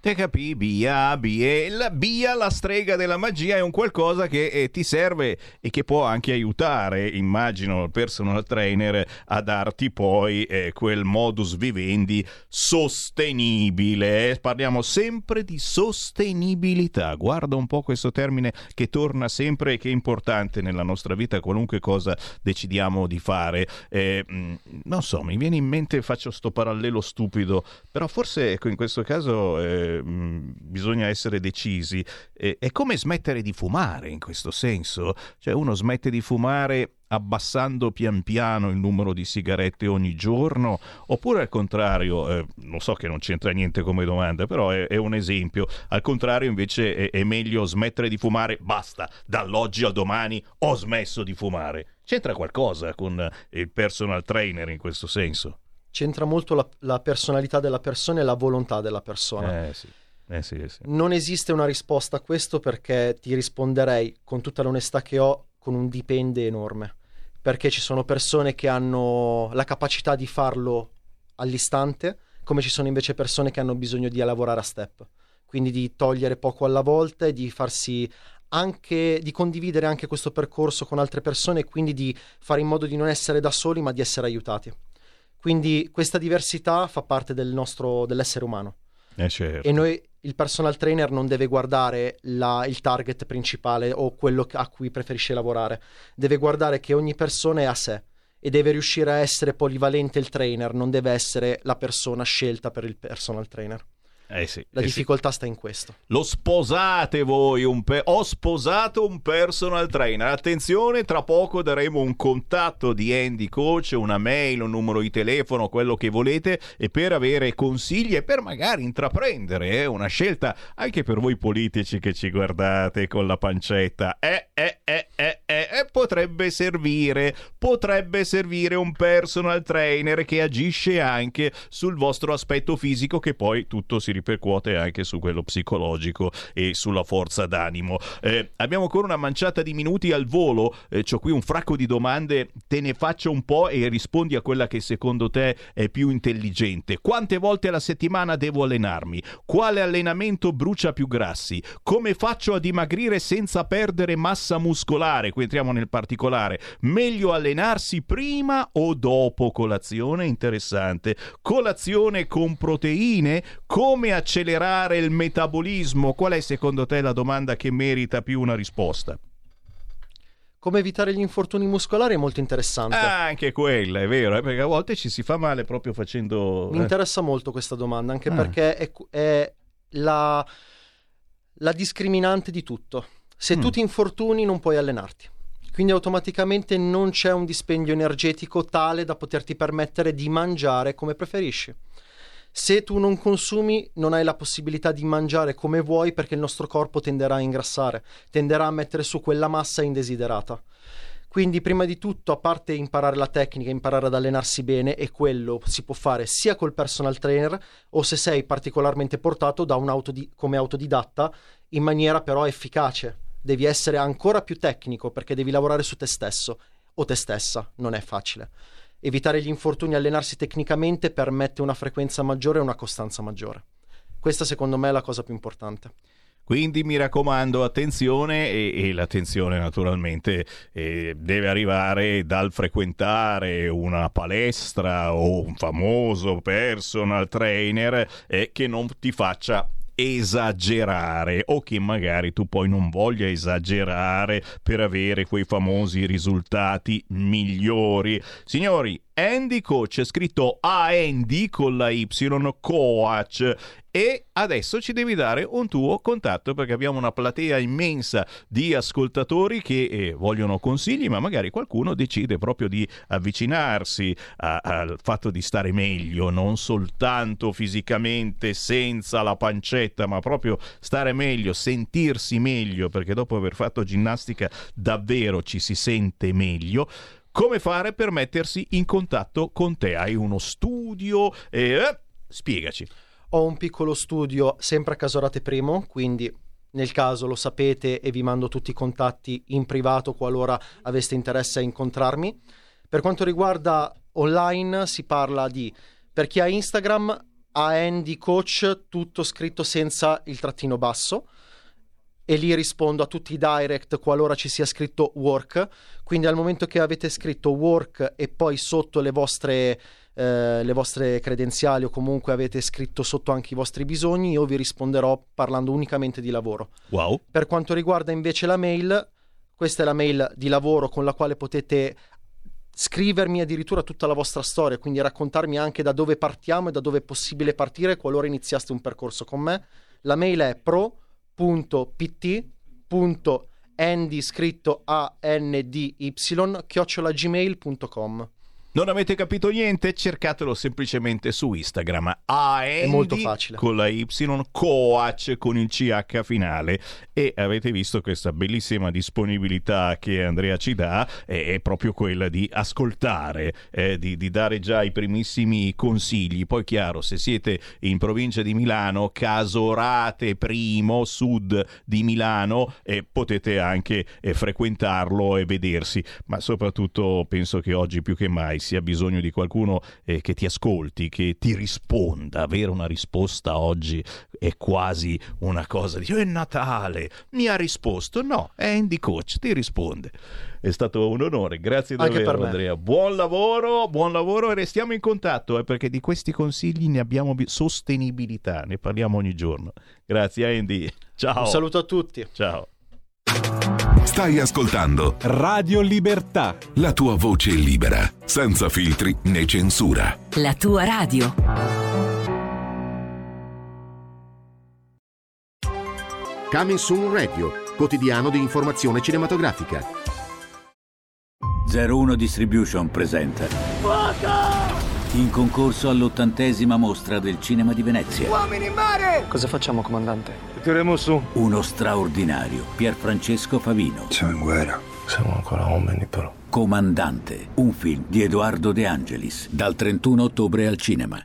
Te capì, Bia, Bia, la Bia, la strega della magia, è un qualcosa che eh, ti serve e che può anche aiutare, immagino, il personal trainer a darti poi eh, quel modus vivendi sostenibile. Parliamo sempre di sostenibilità. Guarda un po' questo termine che torna sempre e che è importante nella nostra vita, qualunque cosa decidiamo di fare. Eh, mm, non so, mi viene in mente, faccio sto parallelo stupido, però forse ecco, in questo caso eh, Mm, bisogna essere decisi. Eh, è come smettere di fumare in questo senso. Cioè uno smette di fumare abbassando pian piano il numero di sigarette ogni giorno, oppure al contrario, eh, lo so che non c'entra niente come domanda, però è, è un esempio, al contrario invece è, è, meglio smettere di fumare, basta, dall'oggi al domani ho smesso di fumare. C'entra qualcosa con il personal trainer in questo senso?
C'entra molto la, la, personalità della persona e la volontà della persona.
Eh, sì. Eh, sì, sì.
Non esiste una risposta a questo perché ti risponderei con tutta l'onestà che ho con un dipende enorme. Perché ci sono persone che hanno la capacità di farlo all'istante, come ci sono invece persone che hanno bisogno di lavorare a step. Quindi di togliere poco alla volta e di farsi anche di condividere anche questo percorso con altre persone e quindi di fare in modo di non essere da soli ma di essere aiutati. Quindi questa diversità fa parte del nostro, dell'essere umano.
Eh certo.
E noi, il personal trainer non deve guardare la, il target principale o quello a cui preferisce lavorare, deve guardare che ogni persona è a sé e deve riuscire a essere polivalente il trainer, non deve essere la persona scelta per il personal trainer.
Eh sì,
la
eh
difficoltà
sì.
sta in questo.
Lo sposate voi, un pe- ho sposato un personal trainer. Attenzione, tra poco daremo un contatto di Andy Coach, una mail, un numero di telefono, quello che volete, e per avere consigli e per magari intraprendere eh, una scelta anche per voi politici che ci guardate con la pancetta. Eh, eh, eh, eh, eh, eh potrebbe servire, potrebbe servire un personal trainer che agisce anche sul vostro aspetto fisico che poi tutto si ripete ripercuote anche su quello psicologico e sulla forza d'animo. Eh, abbiamo ancora una manciata di minuti al volo, eh, ho qui un fracco di domande, te ne faccio un po' e rispondi a quella che secondo te è più intelligente. Quante volte alla settimana devo allenarmi? Quale allenamento brucia più grassi? Come faccio a dimagrire senza perdere massa muscolare? Qui entriamo nel particolare. Meglio allenarsi prima o dopo colazione? Interessante. Colazione con proteine? Come accelerare il metabolismo? Qual è secondo te la domanda che merita più una risposta?
Come evitare gli infortuni muscolari è molto interessante.
Ah, anche quella, è vero, eh, perché a volte ci si fa male proprio facendo...
Mi eh. interessa molto questa domanda, anche ah. perché è, è la, la, discriminante di tutto. Se mm. tu ti infortuni non puoi allenarti. Quindi automaticamente non c'è un dispendio energetico tale da poterti permettere di mangiare come preferisci. Se tu non consumi, non hai la possibilità di mangiare come vuoi perché il nostro corpo tenderà a ingrassare, tenderà a mettere su quella massa indesiderata. Quindi, prima di tutto, a parte imparare la tecnica, imparare ad allenarsi bene, e quello si può fare sia col personal trainer o se sei particolarmente portato autodi- come autodidatta in maniera però efficace. Devi essere ancora più tecnico perché devi lavorare su te stesso o te stessa, non è facile evitare gli infortuni allenarsi tecnicamente permette una frequenza maggiore e una costanza maggiore. Questa secondo me è la cosa più importante.
Quindi mi raccomando, attenzione e, e l'attenzione naturalmente eh, deve arrivare dal frequentare una palestra o un famoso personal trainer eh, che non ti faccia esagerare o che magari tu poi non voglia esagerare per avere quei famosi risultati migliori. Signori, Andy Coach scritto A-Andy con la Y, Coach e adesso ci devi dare un tuo contatto perché abbiamo una platea immensa di ascoltatori che eh, vogliono consigli ma magari qualcuno decide proprio di avvicinarsi a, al fatto di stare meglio non soltanto fisicamente senza la pancetta ma proprio stare meglio sentirsi meglio perché dopo aver fatto ginnastica davvero ci si sente meglio come fare per mettersi in contatto con te? Hai uno studio? Eh, spiegaci.
Ho un piccolo studio sempre a Casorate Primo, quindi nel caso lo sapete e vi mando tutti i contatti in privato qualora aveste interesse a incontrarmi. Per quanto riguarda online si parla di, per chi ha Instagram, a Andy Coach, tutto scritto senza il trattino basso e lì rispondo a tutti i direct qualora ci sia scritto work. Quindi al momento che avete scritto work e poi sotto le vostre, eh, le vostre credenziali o comunque avete scritto sotto anche i vostri bisogni, io vi risponderò parlando unicamente di lavoro.
Wow.
Per quanto riguarda invece la mail, questa è la mail di lavoro con la quale potete scrivermi addirittura tutta la vostra storia, quindi raccontarmi anche da dove partiamo e da dove è possibile partire qualora iniziaste un percorso con me. La mail è pro www.pt.andy scritto a n d y chiocciolagmail.com
non avete capito niente? Cercatelo semplicemente su Instagram.
Andy, È molto facile.
Con la Y, Coach con il CH finale. E avete visto questa bellissima disponibilità che Andrea ci dà, è, proprio quella di ascoltare, eh, di, di, dare già i primissimi consigli. Poi chiaro, se siete in provincia di Milano, Casorate Primo, sud di Milano, eh, potete anche eh, frequentarlo e vedersi. Ma soprattutto penso che oggi più che mai sia bisogno di qualcuno eh, che ti ascolti, che ti risponda. Avere una risposta oggi è quasi una cosa di è Natale, mi ha risposto. No, è Andy Coach, ti risponde. È stato un onore, grazie davvero Andrea. Buon lavoro, buon lavoro e restiamo in contatto eh, perché di questi consigli ne abbiamo bi- sostenibilità, ne parliamo ogni giorno. Grazie Andy. Ciao.
Un saluto a tutti.
Ciao.
Stai ascoltando
Radio Libertà.
La tua voce libera, senza filtri né censura.
La tua radio.
Coming Soon Radio, quotidiano di informazione cinematografica.
01 Distribution presenta.
Fuoco!
In concorso all'ottantesima mostra del cinema di Venezia.
Uomini in mare!
Cosa facciamo, comandante?
Tireremo su.
Uno straordinario, Pierfrancesco Favino.
Siamo in guerra, siamo ancora uomini però.
Comandante, un film di Edoardo De Angelis, dal 31 ottobre al cinema.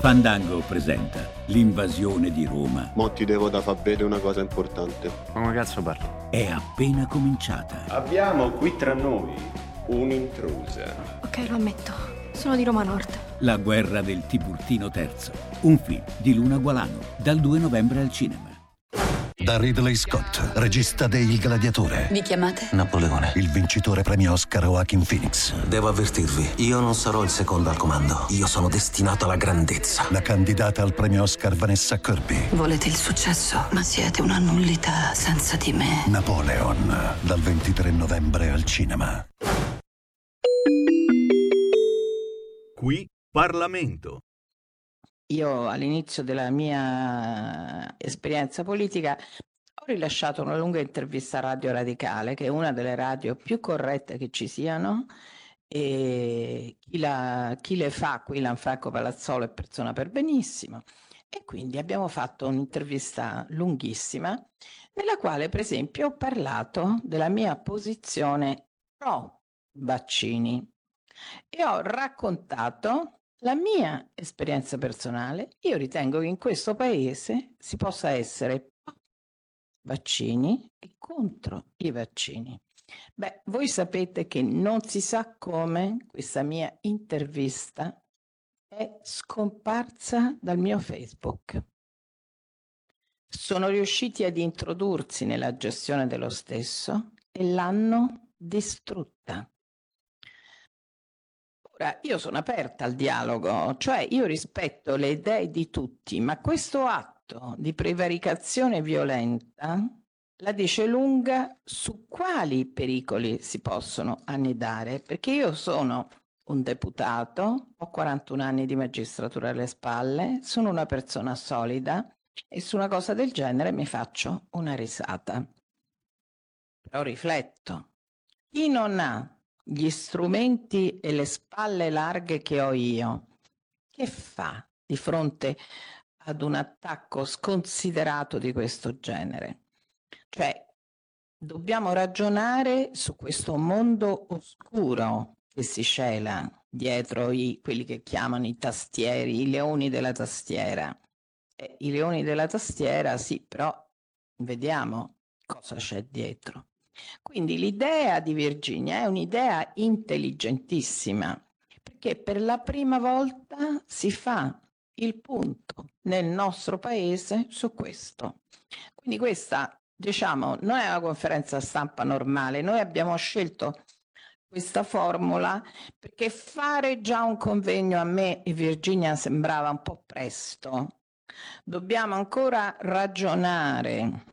Fandango presenta l'invasione di Roma.
Mo ti devo da far vedere una cosa importante.
Ma come cazzo parli? È appena cominciata.
Abbiamo qui tra noi un'intrusa.
Ok, lo ammetto. Sono di Roma Nord.
La guerra del Tiburtino III. Un film di Luna Gualano. Dal 2 novembre al cinema.
Da Ridley Scott, regista de Il Gladiatore.
Vi chiamate?
Napoleone. Il vincitore premio Oscar Joaquin Phoenix.
Devo avvertirvi, io non sarò il secondo al comando. Io sono destinato alla grandezza.
La candidata al premio Oscar Vanessa Kirby.
Volete il successo, ma siete una nullità senza di me.
Napoleon, dal 23 novembre al cinema.
Qui Parlamento.
Io all'inizio della mia esperienza politica ho rilasciato una lunga intervista a Radio Radicale, che è una delle radio più corrette che ci siano, e chi, la, chi le fa qui, Lanfranco Palazzolo, è persona per benissimo. E quindi abbiamo fatto un'intervista lunghissima, nella quale, per esempio, ho parlato della mia posizione pro vaccini e ho raccontato la mia esperienza personale, io ritengo che in questo paese si possa essere vaccini e contro i vaccini. Beh, voi sapete che non si sa come questa mia intervista è scomparsa dal mio Facebook. Sono riusciti ad introdursi nella gestione dello stesso e l'hanno distrutta. Ora, io sono aperta al dialogo, cioè io rispetto le idee di tutti, ma questo atto di prevaricazione violenta la dice lunga su quali pericoli si possono annidare, perché io sono un deputato, ho 41 anni di magistratura alle spalle, sono una persona solida e su una cosa del genere mi faccio una risata. Però rifletto. Chi non ha gli strumenti e le spalle larghe che ho io, che fa di fronte ad un attacco sconsiderato di questo genere? Cioè, dobbiamo ragionare su questo mondo oscuro che si cela dietro i, quelli che chiamano i tastieri, i leoni della tastiera. Eh, I leoni della tastiera, sì, però vediamo cosa c'è dietro. Quindi l'idea di Virginia è un'idea intelligentissima, perché per la prima volta si fa il punto nel nostro paese su questo. Quindi questa, diciamo, non è una conferenza stampa normale, noi abbiamo scelto questa formula perché fare già un convegno a me e Virginia sembrava un po' presto. Dobbiamo ancora ragionare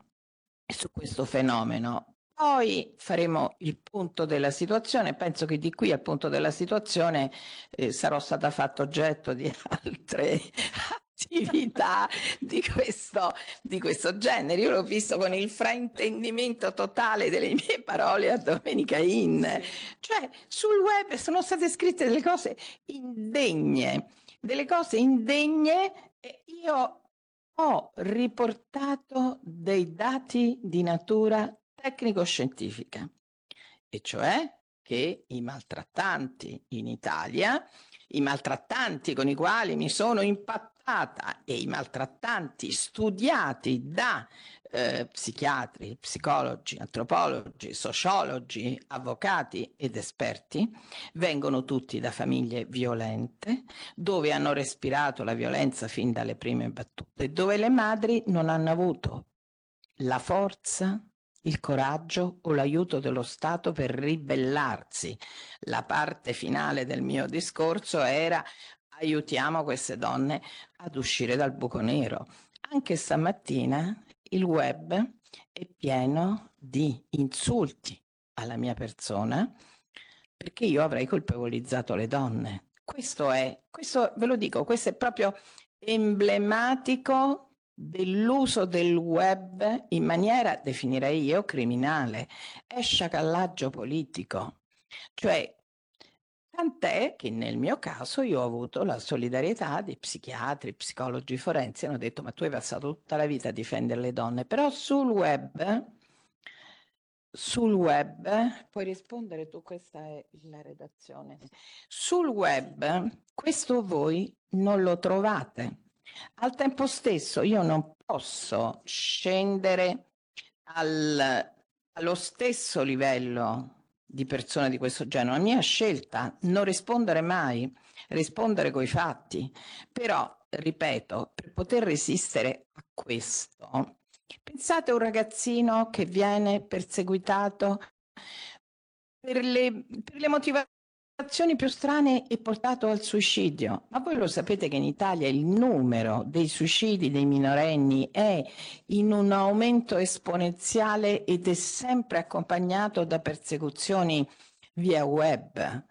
su questo fenomeno. Poi faremo il punto della situazione, penso che di qui al punto della situazione eh, sarò stata fatta oggetto di [laughs] altre attività di questo, di questo genere. Io l'ho visto con il fraintendimento totale delle mie parole a Domenica In. Cioè, sul web sono state scritte delle cose indegne, delle cose indegne e io ho riportato dei dati di natura tecnico-scientifica, e cioè che i maltrattanti in Italia, i maltrattanti con i quali mi sono impattata e i maltrattanti studiati da eh, psichiatri, psicologi, antropologi, sociologi, avvocati ed esperti, vengono tutti da famiglie violente, dove hanno respirato la violenza fin dalle prime battute, dove le madri non hanno avuto la forza il coraggio o l'aiuto dello Stato per ribellarsi. La parte finale del mio discorso era aiutiamo queste donne ad uscire dal buco nero. Anche stamattina il web è pieno di insulti alla mia persona perché io avrei colpevolizzato le donne. Questo è, questo ve lo dico, questo è proprio emblematico dell'uso del web in maniera, definirei io, criminale. È sciacallaggio politico. Cioè, tant'è che nel mio caso io ho avuto la solidarietà di psichiatri, psicologi forensi, hanno detto ma tu hai passato tutta la vita a difendere le donne, però sul web, sul web, puoi rispondere tu, questa è la redazione, sul web questo voi non lo trovate al tempo stesso io non posso scendere al, allo stesso livello di persone di questo genere. La mia scelta non rispondere mai, rispondere coi fatti. Però, ripeto, per poter resistere a questo, pensate a un ragazzino che viene perseguitato per le, per le motivazioni azioni più strane è portato al suicidio. Ma voi lo sapete che in Italia il numero dei suicidi dei minorenni è in un aumento esponenziale ed è sempre accompagnato da persecuzioni via web.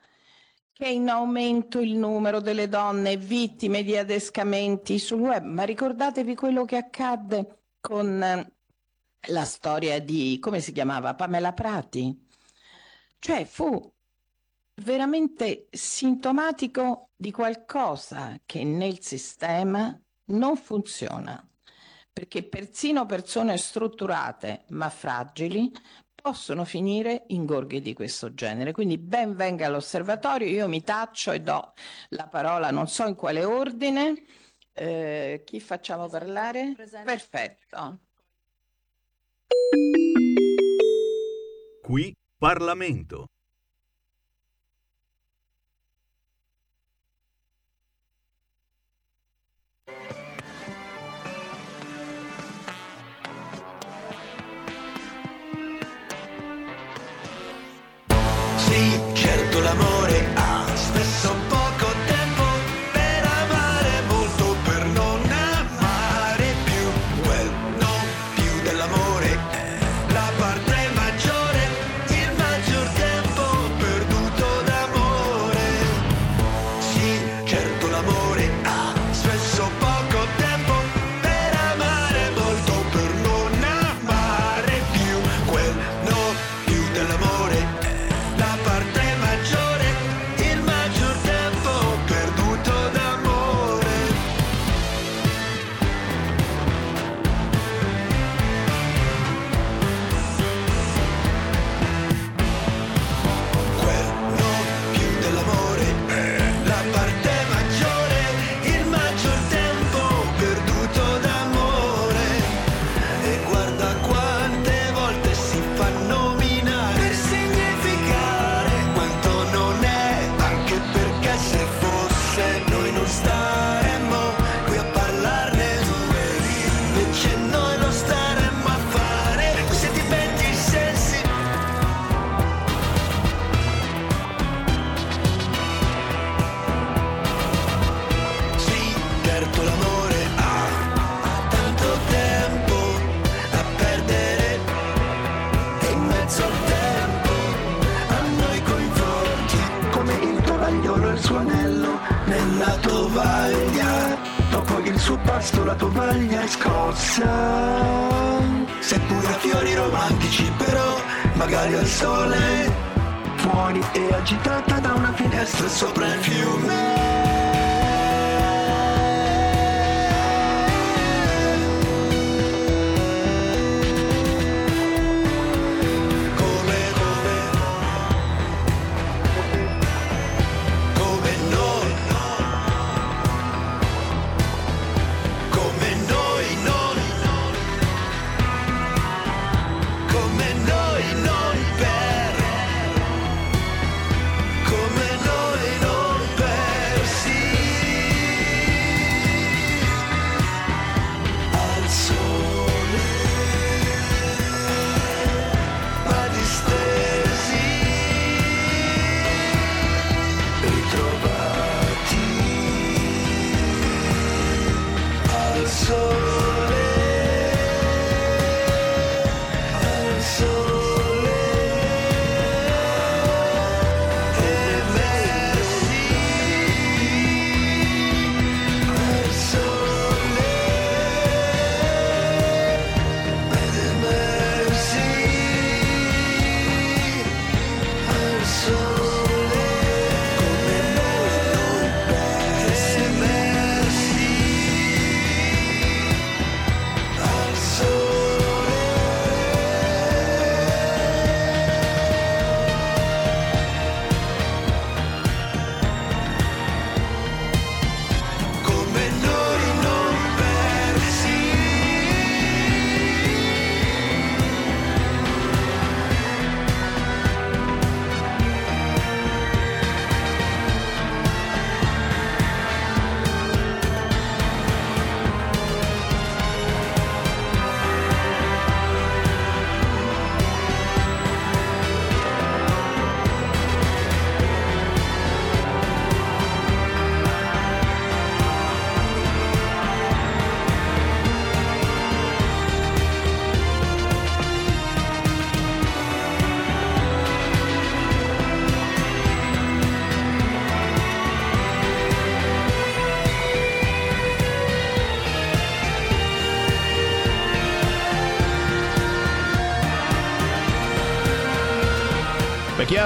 Che è in aumento il numero delle donne vittime di adescamenti sul web. Ma ricordatevi quello che accadde con eh, la storia di, come si chiamava, Pamela Prati. Cioè fu veramente sintomatico di qualcosa che nel sistema non funziona, perché persino persone strutturate ma fragili possono finire in gorghi di questo genere. Quindi ben venga all'osservatorio, io mi taccio e do la parola, non so in quale ordine. Eh, chi facciamo parlare? Presente. Perfetto.
Qui Parlamento.
Sole. Fuori e agitata da una finestra sopra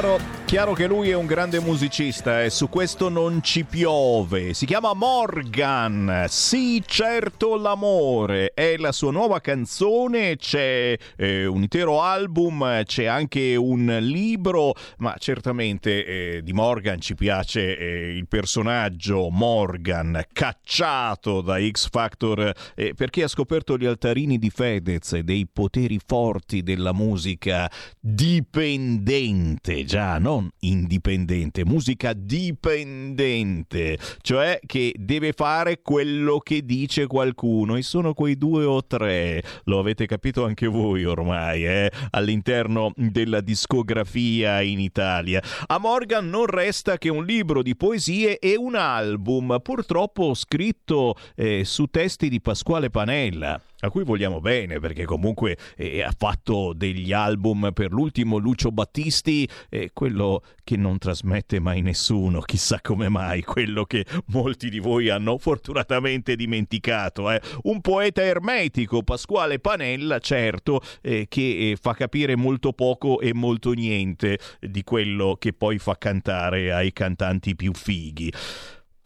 Beh, chiaro, che lui è un grande musicista e su questo non ci piove. Si chiama Morgan. Sì, certo l'amore. È la sua nuova canzone, c'è eh, un intero album, c'è anche un libro, ma certamente eh, di Morgan ci piace eh, il personaggio Morgan, cacciato da X Factor eh, perché ha scoperto gli altarini di Fedez e dei poteri forti della musica dipendente già non indipendente, musica dipendente, cioè che deve fare quello che dice qualcuno e sono quei due o tre, lo avete capito anche voi ormai, eh? all'interno della discografia in Italia. A Morgan non resta che un libro di poesie e un album, purtroppo scritto eh, su testi di Pasquale Panella a cui vogliamo bene perché comunque eh, ha fatto degli album per l'ultimo Lucio Battisti, eh, quello che non trasmette mai nessuno, chissà come mai, quello che molti di voi hanno fortunatamente dimenticato. Eh. Un poeta ermetico, Pasquale Panella, certo, eh, che eh, fa capire molto poco e molto niente di quello che poi fa cantare ai cantanti più fighi.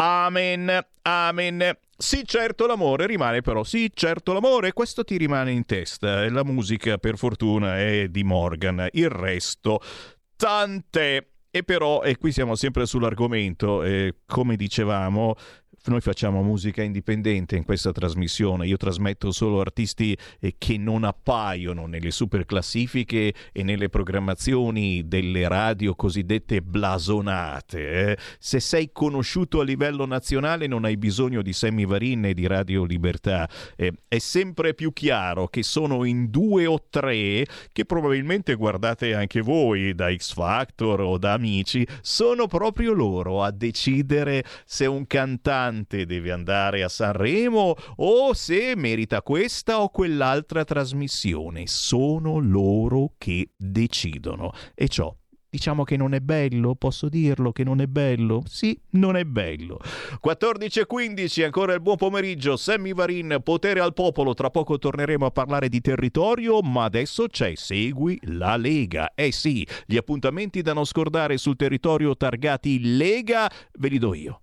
Amen, amen. Sì, certo l'amore rimane però, sì, certo l'amore, questo ti rimane in testa. La musica, per fortuna, è di Morgan, il resto, tante. E però, e qui siamo sempre sull'argomento, eh, come dicevamo, noi facciamo musica indipendente in questa trasmissione, io trasmetto solo artisti eh, che non appaiono nelle super classifiche e nelle programmazioni delle radio cosiddette blasonate. Eh. Se sei conosciuto a livello nazionale non hai bisogno di Sammy Varin e di Radio Libertà. Eh, è sempre più chiaro che sono in due o tre che probabilmente guardate anche voi da X Factor o da amici, sono proprio loro a decidere se un cantante cantante deve andare a Sanremo o se merita questa o quell'altra trasmissione. Sono loro che decidono. E ciò Diciamo che non è bello, posso dirlo che non è bello? Sì, non è bello. 14.15, ancora il buon pomeriggio. Sammy Varin, potere al popolo. Tra poco torneremo a parlare di territorio, ma adesso c'è Segui la Lega. Eh sì, gli appuntamenti da non scordare sul territorio targati Lega ve li do io.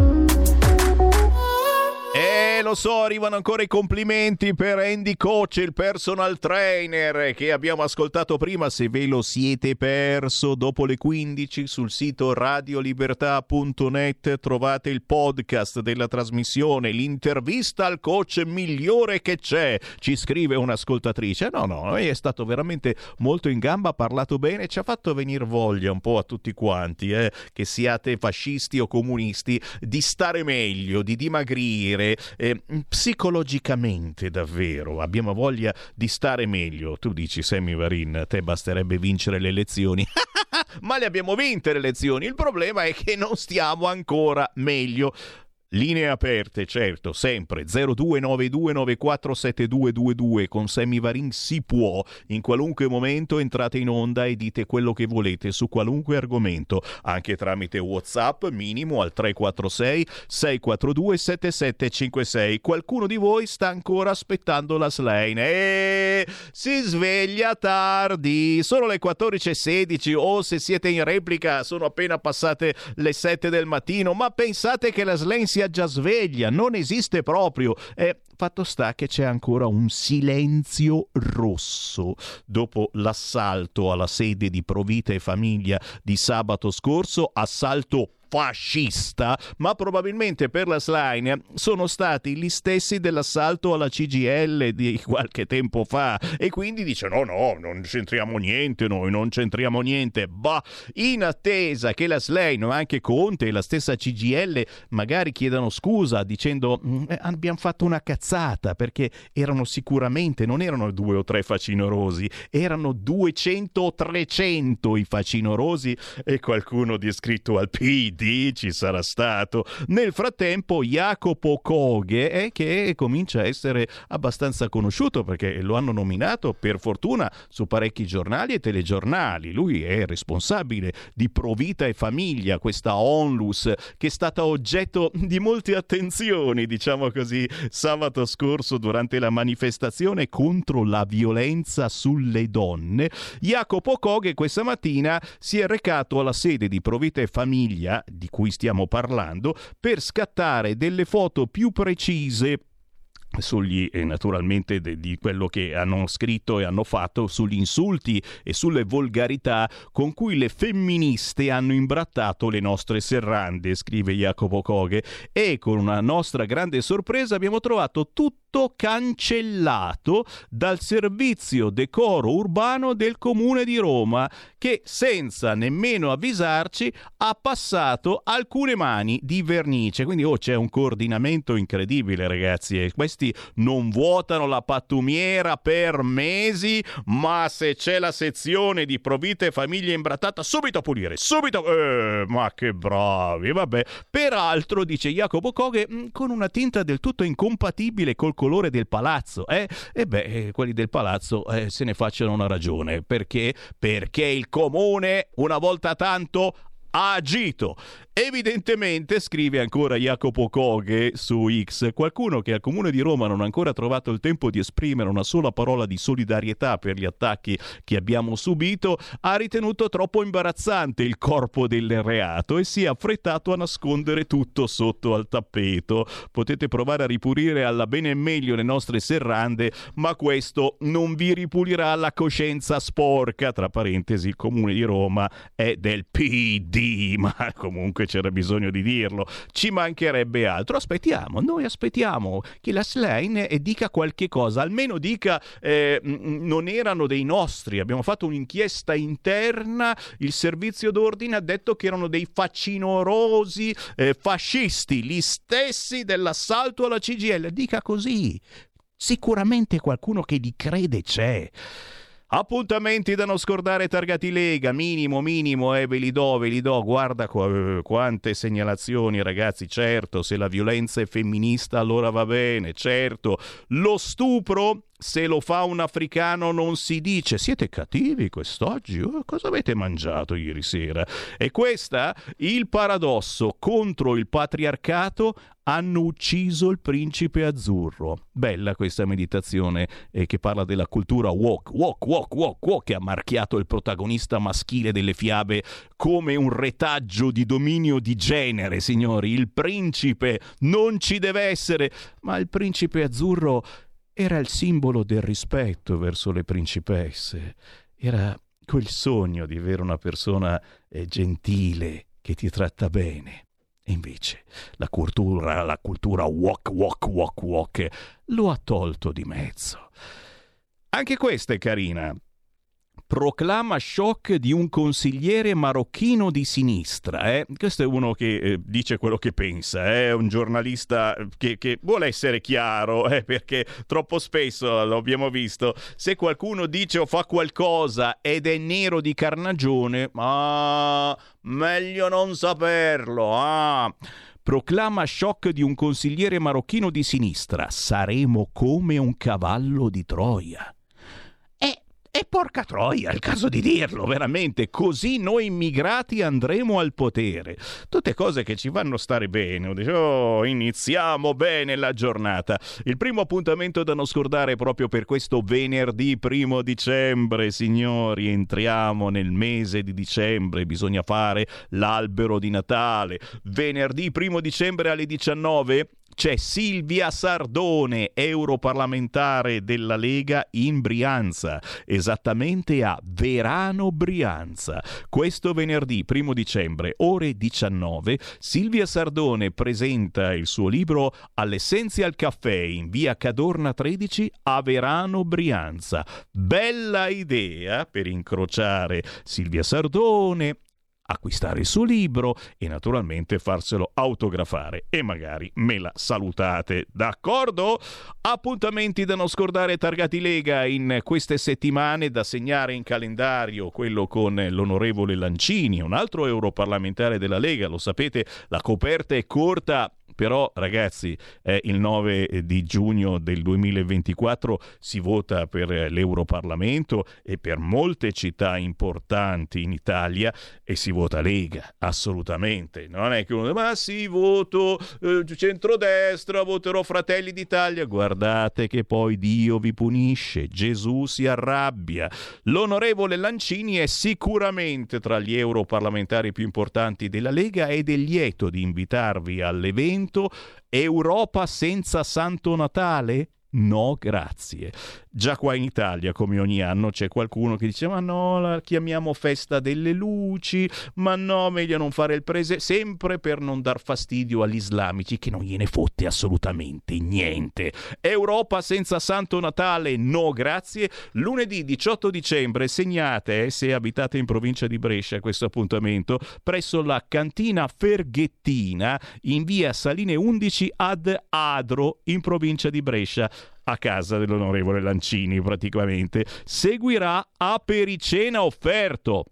Lo so, arrivano ancora i complimenti per Andy Coach, il personal trainer che abbiamo ascoltato prima. Se ve lo siete perso, dopo le 15 sul sito radiolibertà.net trovate il podcast della trasmissione, l'intervista al coach migliore che c'è. Ci scrive un'ascoltatrice. No, no, è stato veramente molto in gamba, ha parlato bene, ci ha fatto venire voglia un po' a tutti quanti, eh, che siate fascisti o comunisti, di stare meglio, di dimagrire eh, psicologicamente davvero abbiamo voglia di stare meglio. Tu dici, Sammy Varin, a te basterebbe vincere le elezioni. [laughs] Ma le abbiamo vinte le elezioni. Il problema è che non stiamo ancora meglio. Linee aperte, certo, sempre 0292947222 con Sammy Varin si può. In qualunque momento entrate in onda e dite quello che volete su qualunque argomento, anche tramite WhatsApp minimo al 346 642 7756. Qualcuno di voi sta ancora aspettando la slane e si sveglia tardi. Sono le 14:16 o se siete in replica sono appena passate le 7 del mattino, ma pensate che la slane sia sia già sveglia, non esiste proprio. E fatto sta che c'è ancora un silenzio rosso dopo l'assalto alla sede di Provita e Famiglia di sabato scorso, assalto fascista, ma probabilmente per la Slime sono stati gli stessi dell'assalto alla CGL di qualche tempo fa. E quindi dice no no, non c'entriamo niente noi, non c'entriamo niente, bah, in attesa che la Slime, ma anche Conte e la stessa CGL magari chiedano scusa dicendo mm, eh, abbiamo fatto una cazzata perché erano sicuramente, non erano due o tre facinorosi, erano 200 o 300 i facinorosi. E qualcuno descritto al PD PD ci sarà stato. Nel frattempo Jacopo Coghe, eh, che comincia a essere abbastanza conosciuto perché lo hanno nominato per fortuna su parecchi giornali e telegiornali. Lui è responsabile di Provita e Famiglia, questa onlus che è stata oggetto di molte attenzioni, diciamo così, sabato scorso durante la manifestazione contro la violenza sulle donne. Jacopo Coghe questa mattina si è recato alla sede di Provita e Famiglia, di cui stiamo parlando, per scattare delle foto più precise sugli, eh, naturalmente de, di quello che hanno scritto e hanno fatto sugli insulti e sulle volgarità con cui le femministe hanno imbrattato le nostre serrande, scrive Jacopo Coghe, e con una nostra grande sorpresa abbiamo trovato tutto cancellato dal servizio decoro urbano del comune di Roma che senza nemmeno avvisarci ha passato alcune mani di vernice. Quindi oh, c'è un coordinamento incredibile ragazzi e questi non vuotano la pattumiera per mesi, ma se c'è la sezione di provita e famiglia imbrattata subito a pulire, subito... Eh, ma che bravi, vabbè. Peraltro, dice Jacopo Coghe, mm, con una tinta del tutto incompatibile col colore del palazzo. Eh? E beh, eh, quelli del palazzo eh, se ne facciano una ragione. Perché? Perché il comune, una volta tanto, ha agito Evidentemente, scrive ancora Jacopo Coghe su X, qualcuno che al Comune di Roma non ha ancora trovato il tempo di esprimere una sola parola di solidarietà per gli attacchi che abbiamo subito, ha ritenuto troppo imbarazzante il corpo del reato e si è affrettato a nascondere tutto sotto al tappeto. Potete provare a ripulire alla bene e meglio le nostre serrande, ma questo non vi ripulirà la coscienza sporca. Tra parentesi, il Comune di Roma è del PD, [laughs] ma comunque comunque c'era bisogno di dirlo, ci mancherebbe altro. Aspettiamo, noi aspettiamo che la Slane dica qualche cosa, almeno dica eh, non erano dei nostri, abbiamo fatto un'inchiesta interna, il servizio d'ordine ha detto che erano dei facinorosi eh, fascisti, gli stessi dell'assalto alla CGL, dica così. Sicuramente qualcuno che li crede c'è. Appuntamenti da non scordare targati Lega, minimo, minimo, eh, ve li do, ve li do, guarda qu- eh, quante segnalazioni ragazzi, certo, se la violenza è femminista allora va bene, certo, lo stupro se lo fa un africano non si dice siete cattivi quest'oggi, oh, cosa avete mangiato ieri sera? E questa, il paradosso contro il patriarcato hanno ucciso il principe azzurro. Bella questa meditazione eh, che parla della cultura walk, walk, walk, walk, walk, che ha marchiato il protagonista maschile delle fiabe come un retaggio di dominio di genere, signori. Il principe non ci deve essere, ma il principe azzurro era il simbolo del rispetto verso le principesse, era quel sogno di avere una persona eh, gentile che ti tratta bene. E invece la cultura, la cultura walk, walk, walk, walk lo ha tolto di mezzo. Anche questa è carina proclama shock di un consigliere marocchino di sinistra. Eh? Questo è uno che eh, dice quello che pensa, è eh? un giornalista che, che, vuole essere chiaro, eh? perché troppo spesso lo abbiamo visto, se qualcuno dice o fa qualcosa ed è nero di carnagione, ma meglio non saperlo. Ah proclama shock di un consigliere marocchino di sinistra. Saremo come un cavallo di Troia. E porca troia, è il caso di dirlo, veramente, così noi immigrati andremo al potere. Tutte cose che ci fanno stare bene. Oh, iniziamo bene la giornata. Il primo appuntamento da non scordare proprio per questo venerdì primo dicembre, signori. Entriamo nel mese di dicembre, bisogna fare l'albero di Natale. Venerdì primo dicembre alle 19 c'è Silvia Sardone, europarlamentare della Lega in Brianza, esattamente a Verano Brianza. Questo venerdì 1 dicembre, ore 19, Silvia Sardone presenta il suo libro All'Essential Caffè in via Cadorna 13 a Verano Brianza. Bella idea per incrociare Silvia Sardone, acquistare il suo libro e naturalmente farselo autografare e magari me la salutate. D'accordo? Appuntamenti da non scordare targati Lega in queste settimane da segnare in calendario, quello con l'onorevole Lancini, un altro europarlamentare della Lega, lo sapete, la coperta è corta però ragazzi è il 9 di giugno del 2024 si vota per l'Europarlamento e per molte città importanti in Italia e si vota Lega, assolutamente. Non è che uno dice ma sì, voto eh, centrodestra, voterò Fratelli d'Italia. Guardate che poi Dio vi punisce, Gesù si arrabbia. L'onorevole Lancini è sicuramente tra gli europarlamentari più importanti della Lega ed è lieto di invitarvi all'evento Europa senza Santo Natale? No, grazie. Già qua in Italia, come ogni anno, c'è qualcuno che dice: Ma no, la chiamiamo festa delle luci, ma no, meglio non fare il prese, sempre per non dar fastidio agli islamici, che non gliene fotte assolutamente niente. Europa senza Santo Natale, no, grazie. Lunedì 18 dicembre, segnate, eh, se abitate in provincia di Brescia, questo appuntamento, presso la cantina Ferghettina in via Saline 11 ad Adro, in provincia di Brescia a casa dell'onorevole Lancini praticamente. Seguirà apericena offerto.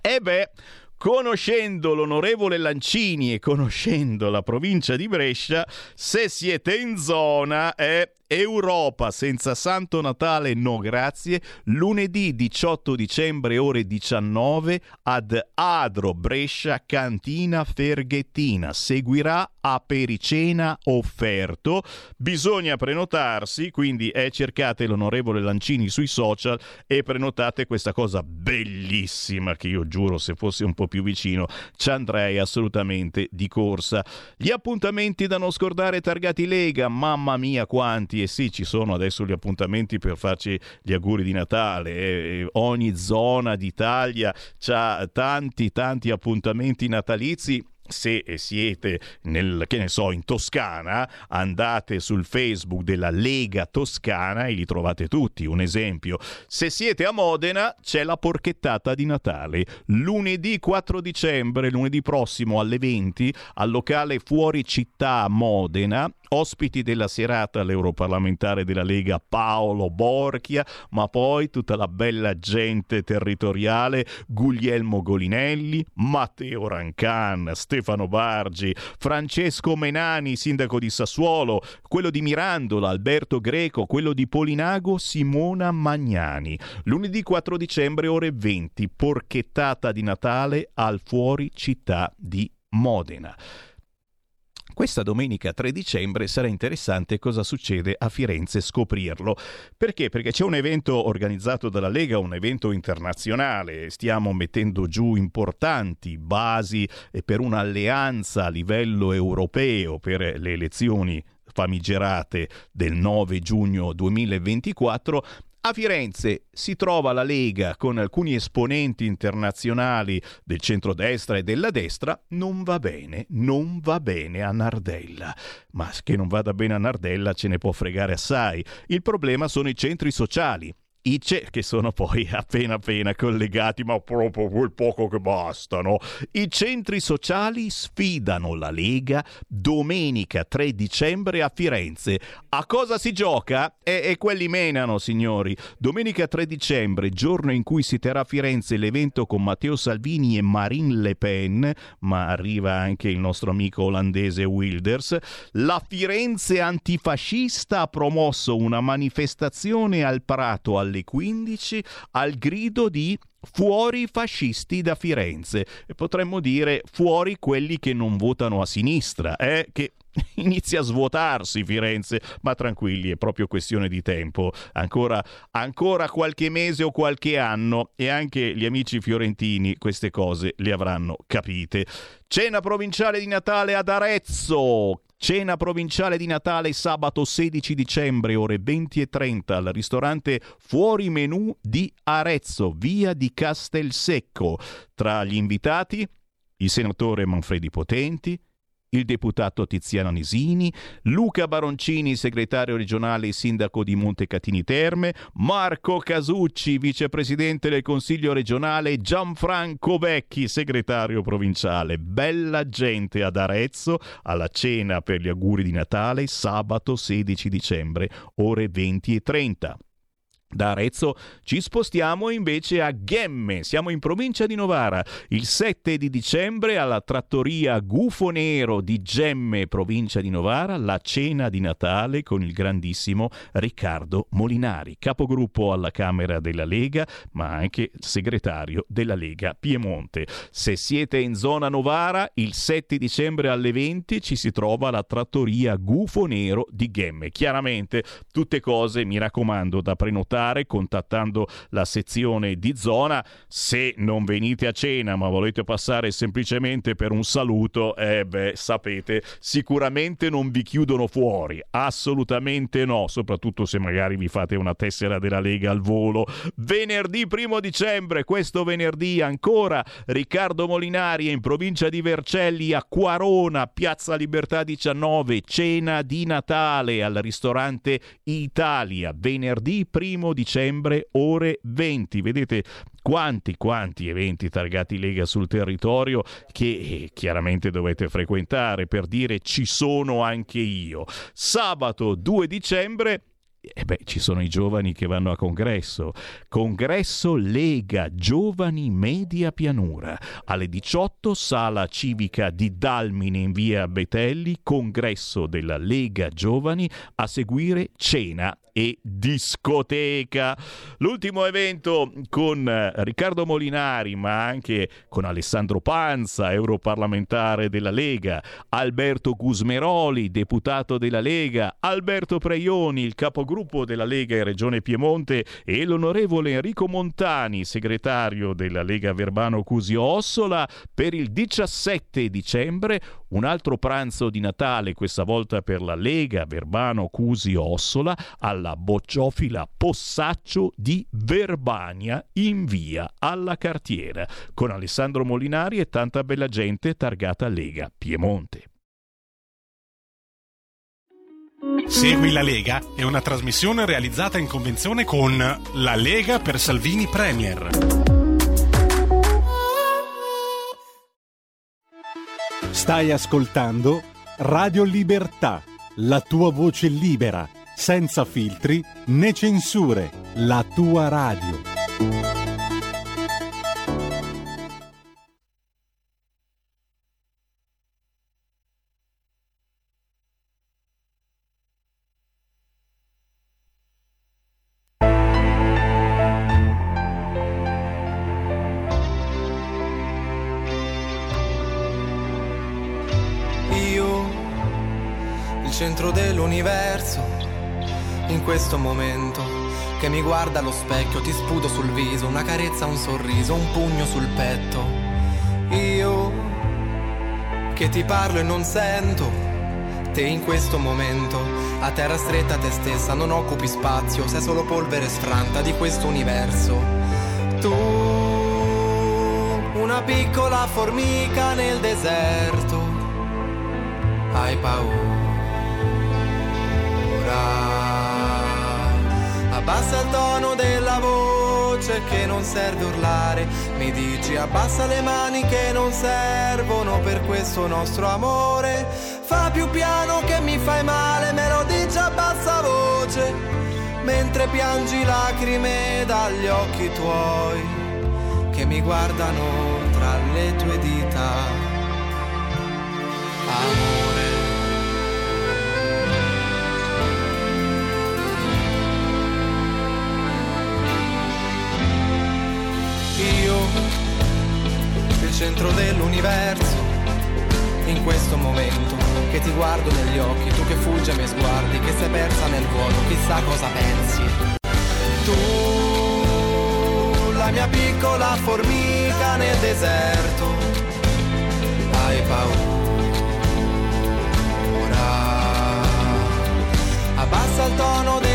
E beh, conoscendo l'onorevole Lancini e conoscendo la provincia di Brescia, se siete in zona è Europa senza Santo Natale no grazie, lunedì 18 dicembre ore 19 ad Adro Brescia Cantina Ferghettina. Seguirà apericena offerto. Bisogna prenotarsi, quindi eh, cercate l'onorevole Lancini sui social e prenotate questa cosa bellissima che io giuro se fossi un po' più vicino ci andrei assolutamente di corsa. Gli appuntamenti da non scordare targati Lega, mamma mia quanti e sì, ci sono adesso gli appuntamenti per farci gli auguri di Natale. E ogni zona d'Italia ha tanti, tanti appuntamenti natalizi se siete nel, che ne so, in Toscana, andate sul Facebook della Lega Toscana e li trovate tutti. Un esempio, se siete a Modena c'è la porchettata di Natale. Lunedì 4 dicembre, lunedì prossimo alle 20, al locale Fuori Città Modena, ospiti della serata l'europarlamentare della Lega Paolo Borchia, ma poi tutta la bella gente territoriale, Guglielmo Golinelli, Matteo Rancan, Stefano Bargi, Francesco Menani, sindaco di Sassuolo, quello di Mirandola, Alberto Greco, quello di Polinago, Simona Magnani. Lunedì 4 dicembre ore 20, porchettata di Natale al fuori città di Modena. Questa domenica 3 dicembre sarà interessante cosa succede a Firenze scoprirlo. Perché? Perché c'è un evento organizzato dalla Lega, un evento internazionale. Stiamo mettendo giù importanti basi per un'alleanza a livello europeo per le elezioni famigerate del 9 giugno 2024 a Firenze si trova la Lega con alcuni esponenti internazionali del centrodestra e della destra. Non va bene, non va bene a Nardella. Ma che non vada bene a Nardella ce ne può fregare assai. Il problema sono i centri sociali. I ce- che sono poi appena appena collegati, ma proprio quel poco che bastano. I centri sociali sfidano la Lega domenica 3 dicembre a Firenze. A cosa si gioca? E, e quelli menano, signori. Domenica 3 dicembre, giorno in cui si terrà a Firenze l'evento con Matteo Salvini e Marine Le Pen, ma arriva anche il nostro amico olandese Wilders, la Firenze antifascista ha promosso una manifestazione al Prato alle 15 al grido di fuori fascisti da Firenze potremmo dire fuori quelli che non votano a sinistra, eh? che [laughs] inizia a svuotarsi Firenze, ma tranquilli, è proprio questione di tempo. Ancora, ancora qualche mese o qualche anno e anche gli amici fiorentini queste cose le avranno capite. Cena provinciale di Natale ad Arezzo. Cena provinciale di Natale sabato 16 dicembre ore 20.30 al ristorante Fuori Menù di Arezzo, via di Castelsecco. Tra gli invitati il senatore Manfredi Potenti, il deputato Tiziano Nisini, Luca Baroncini, segretario regionale e sindaco di Montecatini Terme, Marco Casucci, vicepresidente del Consiglio regionale, Gianfranco Vecchi, segretario provinciale. Bella gente ad Arezzo alla cena per gli auguri di Natale sabato 16 dicembre, ore 20 e 30. Da Arezzo ci spostiamo invece a Ghemme, siamo in provincia di Novara. Il 7 di dicembre alla trattoria Gufo Nero di Gemme, provincia di Novara, la cena di Natale con il grandissimo Riccardo Molinari, capogruppo alla Camera della Lega, ma anche segretario della Lega Piemonte. Se siete in zona Novara, il 7 dicembre alle 20 ci si trova la trattoria Gufo Nero di Ghemme. Chiaramente tutte cose, mi raccomando, da prenotare contattando la sezione di zona. Se non venite a cena ma volete passare semplicemente per un saluto, eh beh, sapete, sicuramente non vi chiudono fuori, assolutamente no, soprattutto se magari vi fate una tessera della Lega al volo. Venerdì primo dicembre, questo venerdì ancora, Riccardo Molinari in provincia di Vercelli a Quarona, Piazza Libertà 19, cena di Natale al ristorante Italia, venerdì primo dicembre ore 20. Vedete quanti, quanti eventi targati Lega sul territorio che eh, chiaramente dovete frequentare per dire ci sono anche io. Sabato 2 dicembre e beh, ci sono i giovani che vanno a congresso. Congresso Lega Giovani Media Pianura. Alle 18 sala civica di Dalmine in via Betelli, congresso della Lega Giovani, a seguire cena e discoteca. L'ultimo evento con eh, Riccardo Molinari, ma anche con Alessandro Panza, europarlamentare della Lega, Alberto Gusmeroli, deputato della Lega, Alberto Preioni, il capogruppo della Lega in Regione Piemonte e l'onorevole Enrico Montani, segretario della Lega Verbano Cusio Ossola, per il 17 dicembre un altro pranzo di Natale, questa volta per la Lega Verbano Cusi Ossola, alla bocciofila Possaccio di Verbania in via alla cartiera, con Alessandro Molinari e tanta bella gente targata Lega Piemonte.
Segui la Lega è una trasmissione realizzata in convenzione con La Lega per Salvini Premier.
Stai ascoltando Radio Libertà, la tua voce libera, senza filtri né censure, la tua radio.
Io, il centro dell'universo, in questo momento che mi guarda allo specchio, ti sputo sul viso, una carezza, un sorriso, un pugno sul petto. Io, che ti parlo e non sento, te in questo momento, a terra stretta te stessa, non occupi spazio, sei solo polvere sfranta di questo universo. Tu, una piccola formica nel deserto hai paura. Abbassa il tono della voce che non serve urlare, mi dici abbassa le mani che non servono per questo nostro amore. Fa più piano che mi fai male, me lo dici a bassa voce, mentre piangi lacrime dagli occhi tuoi che mi guardano tra le tue dita. Amore. Centro dell'universo, in questo momento, che ti guardo negli occhi, tu che fuggi ai miei sguardi, che sei persa nel vuoto, chissà cosa pensi. Tu, la mia piccola formica nel deserto, hai paura. Abbassa il tono della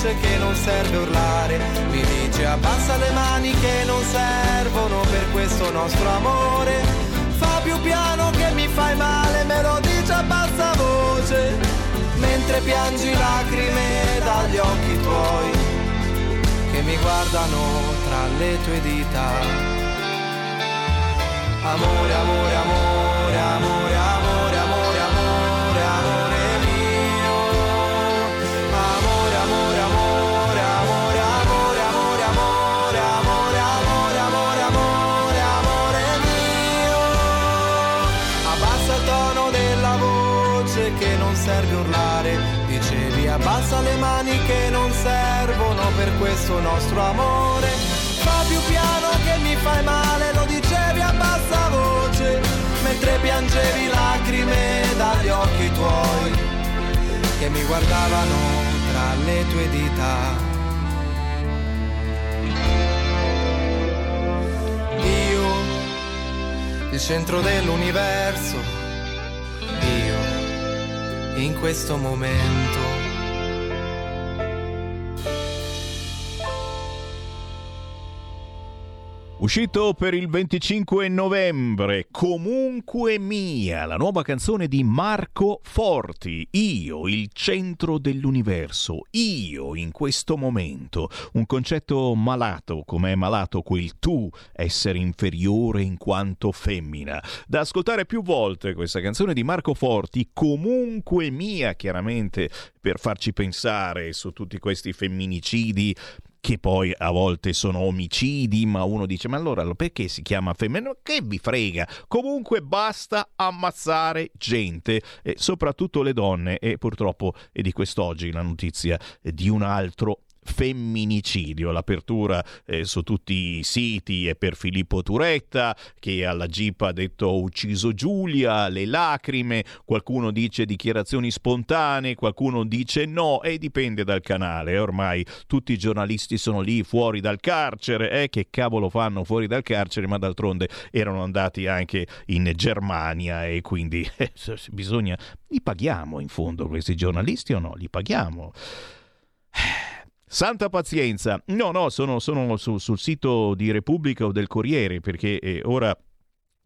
voce che non serve urlare, mi dice abbassa le mani che non servono per questo nostro amore. Fa più piano che mi fai male, me lo dice a bassa voce, mentre piangi lacrime dagli occhi tuoi, che mi guardano tra le tue dita. Amore, amore, amore, amore, questo nostro amore. Fa più piano che mi fai male, lo dicevi a bassa voce, mentre piangevi lacrime dagli occhi tuoi, che mi guardavano tra le tue dita. Io, il centro dell'universo, io, in questo momento.
Uscito per il 25 novembre, Comunque Mia, la nuova canzone di Marco Forti, Io, il centro dell'universo, io in questo momento, un concetto malato, come è malato quel tu, essere inferiore in quanto femmina. Da ascoltare più volte questa canzone di Marco Forti, Comunque Mia, chiaramente per farci pensare su tutti questi femminicidi che poi a volte sono omicidi, ma uno dice ma allora perché si chiama femmina? Che vi frega? Comunque basta ammazzare gente, e soprattutto le donne e purtroppo è di quest'oggi la notizia di un altro femminicidio. L'apertura eh, su tutti i siti è per Filippo Turetta che alla Jeep ha detto ho ucciso Giulia, le lacrime, qualcuno dice dichiarazioni spontanee, qualcuno dice no e dipende dal canale. Ormai tutti i giornalisti sono lì fuori dal carcere, eh, che cavolo fanno fuori dal carcere, ma d'altronde erano andati anche in Germania e quindi [laughs] eh, bisogna li paghiamo in fondo questi giornalisti o no? Li paghiamo. Santa pazienza. No, no, sono, sono su, sul sito di Repubblica o del Corriere perché eh, ora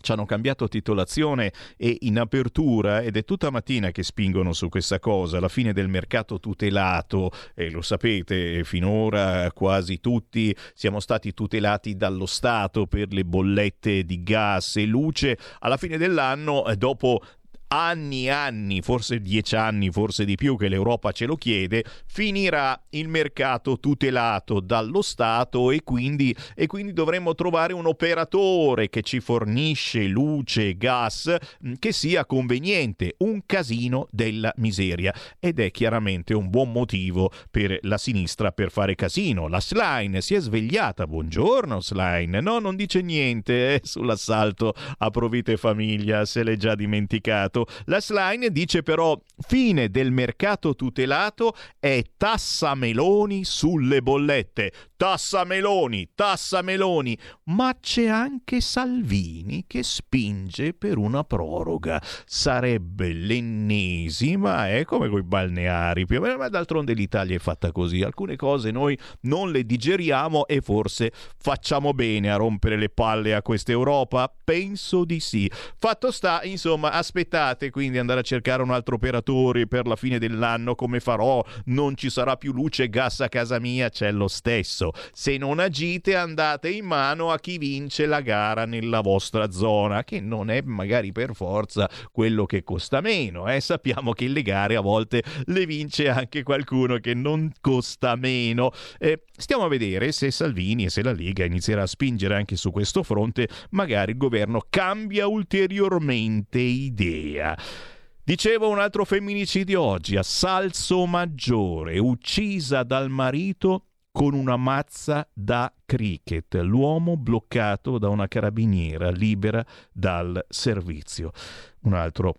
ci hanno cambiato titolazione e in apertura ed è tutta mattina che spingono su questa cosa, la fine del mercato tutelato, e lo sapete, finora quasi tutti siamo stati tutelati dallo Stato per le bollette di gas e luce, alla fine dell'anno, eh, dopo anni e anni, forse dieci anni, forse di più che l'Europa ce lo chiede, finirà il mercato tutelato dallo Stato e quindi, e quindi dovremmo trovare un operatore che ci fornisce luce e gas che sia conveniente, un casino della miseria ed è chiaramente un buon motivo per la sinistra per fare casino. La Slime si è svegliata, buongiorno Slime, no non dice niente eh, sull'assalto a Provite Famiglia, se l'è già dimenticato. La Slime dice però fine del mercato tutelato è tassa Meloni sulle bollette. Tassa Meloni, tassa Meloni, ma c'è anche Salvini che spinge per una proroga. Sarebbe l'ennesima, è come coi balneari, più o meno, ma d'altronde l'Italia è fatta così. Alcune cose noi non le digeriamo e forse facciamo bene a rompere le palle a questa Europa? Penso di sì. Fatto sta, insomma, aspettate quindi andare a cercare un altro operatore per la fine dell'anno, come farò? Non ci sarà più luce e gas a casa mia, c'è lo stesso. Se non agite andate in mano a chi vince la gara nella vostra zona, che non è magari per forza quello che costa meno. Eh? Sappiamo che le gare a volte le vince anche qualcuno che non costa meno. Eh, stiamo a vedere se Salvini e se la Lega inizierà a spingere anche su questo fronte, magari il governo cambia ulteriormente idea. Dicevo un altro femminicidio oggi a Salso Maggiore, uccisa dal marito con una mazza da cricket, l'uomo bloccato da una carabiniera libera dal servizio. Un altro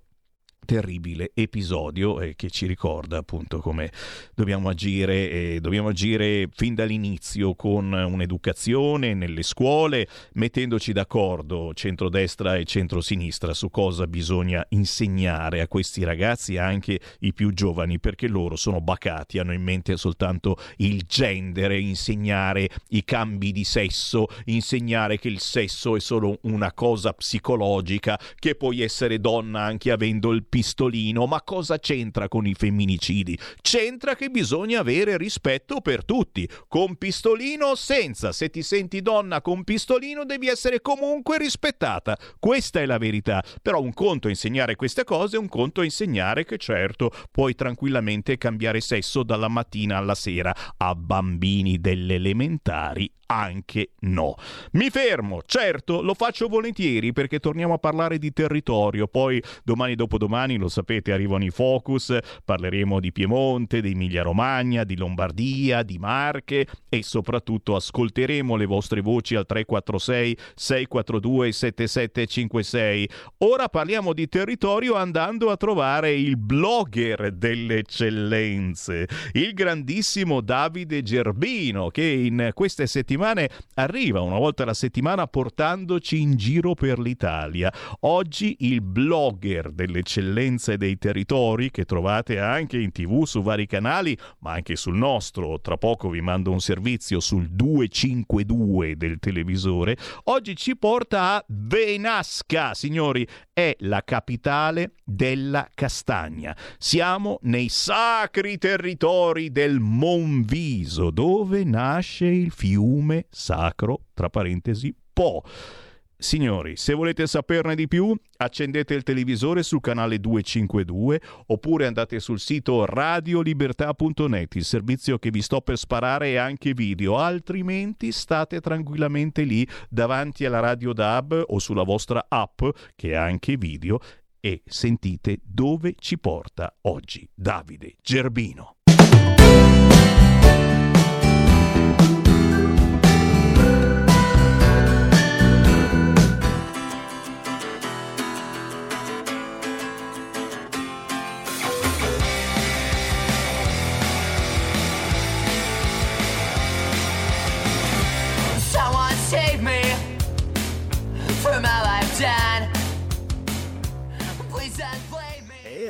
terribile episodio eh, che ci ricorda appunto come dobbiamo agire e dobbiamo agire fin dall'inizio con un'educazione nelle scuole mettendoci d'accordo centrodestra e centrosinistra su cosa bisogna insegnare a questi ragazzi anche i più giovani perché loro sono bacati hanno in mente soltanto il gender insegnare i cambi di sesso insegnare che il sesso è solo una cosa psicologica che puoi essere donna anche avendo il pistolino, ma cosa c'entra con i femminicidi? C'entra che bisogna avere rispetto per tutti, con pistolino o senza. Se ti senti donna con pistolino devi essere comunque rispettata. Questa è la verità. Però un conto è insegnare queste cose, un conto è insegnare che certo puoi tranquillamente cambiare sesso dalla mattina alla sera a bambini delle elementari anche no. Mi fermo, certo, lo faccio volentieri perché torniamo a parlare di territorio, poi domani dopodomani, lo sapete, arrivano i focus, parleremo di Piemonte, di Emilia Romagna, di Lombardia, di Marche e soprattutto ascolteremo le vostre voci al 346 642 7756. Ora parliamo di territorio andando a trovare il blogger delle eccellenze, il grandissimo Davide Gerbino che in queste settimane arriva una volta alla settimana portandoci in giro per l'Italia. Oggi il blogger delle eccellenze dei territori che trovate anche in tv su vari canali, ma anche sul nostro. Tra poco vi mando un servizio sul 252 del televisore. Oggi ci porta a Venasca, signori, è la capitale della castagna. Siamo nei sacri territori del Monviso, dove nasce il fiume sacro, tra parentesi, Po. Signori, se volete saperne di più, accendete il televisore sul canale 252 oppure andate sul sito radiolibertà.net, il servizio che vi sto per sparare è anche video, altrimenti state tranquillamente lì davanti alla radio DAB o sulla vostra app che è anche video e sentite dove ci porta oggi Davide Gerbino.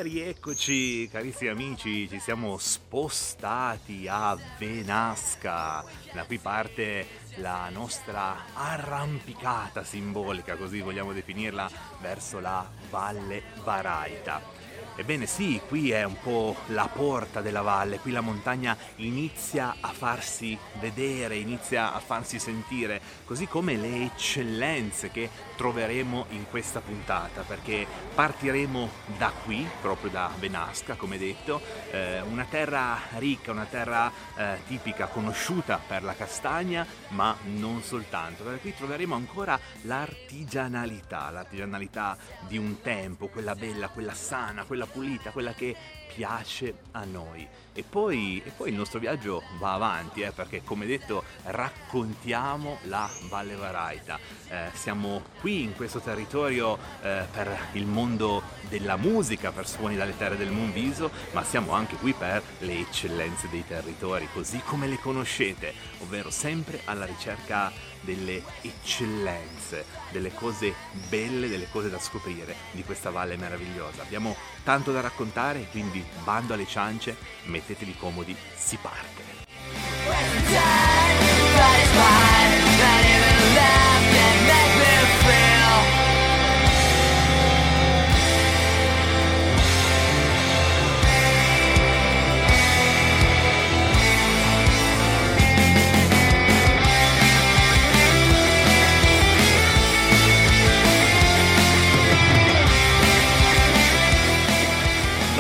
Rieccoci carissimi amici, ci siamo spostati a Venasca, da qui parte la nostra arrampicata simbolica, così vogliamo definirla, verso la Valle Baraita. Ebbene sì, qui è un po' la porta della valle, qui la montagna inizia a farsi vedere, inizia a farsi sentire, così come le eccellenze che troveremo in questa puntata, perché partiremo da qui, proprio da Venasca, come detto, eh, una terra ricca, una terra eh, tipica, conosciuta per la castagna, ma non soltanto, perché qui troveremo ancora l'artigianalità, l'artigianalità di un tempo, quella bella, quella sana, quella pulita, quella che piace a noi. E poi, e poi il nostro viaggio va avanti, eh, perché come detto raccontiamo la Valle Varaita. Eh, siamo qui in questo territorio eh, per il mondo della musica, per suoni dalle terre del Monviso, ma siamo anche qui per le eccellenze dei territori, così come le conoscete, ovvero sempre alla ricerca delle eccellenze, delle cose belle, delle cose da scoprire di questa valle meravigliosa. Abbiamo tanto da raccontare, quindi bando alle ciance, mettetevi comodi, si parte.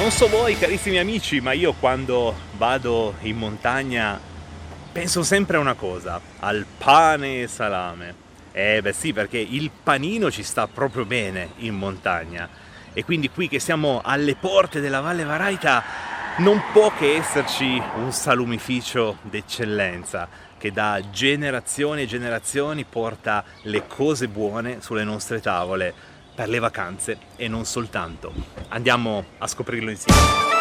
Non so voi carissimi amici, ma io quando vado in montagna penso sempre a una cosa, al pane e salame. Eh beh sì, perché il panino ci sta proprio bene in montagna. E quindi qui che siamo alle porte della Valle Varaita non può che esserci un salumificio d'eccellenza che da generazioni e generazioni porta le cose buone sulle nostre tavole per le vacanze e non soltanto. Andiamo a scoprirlo insieme.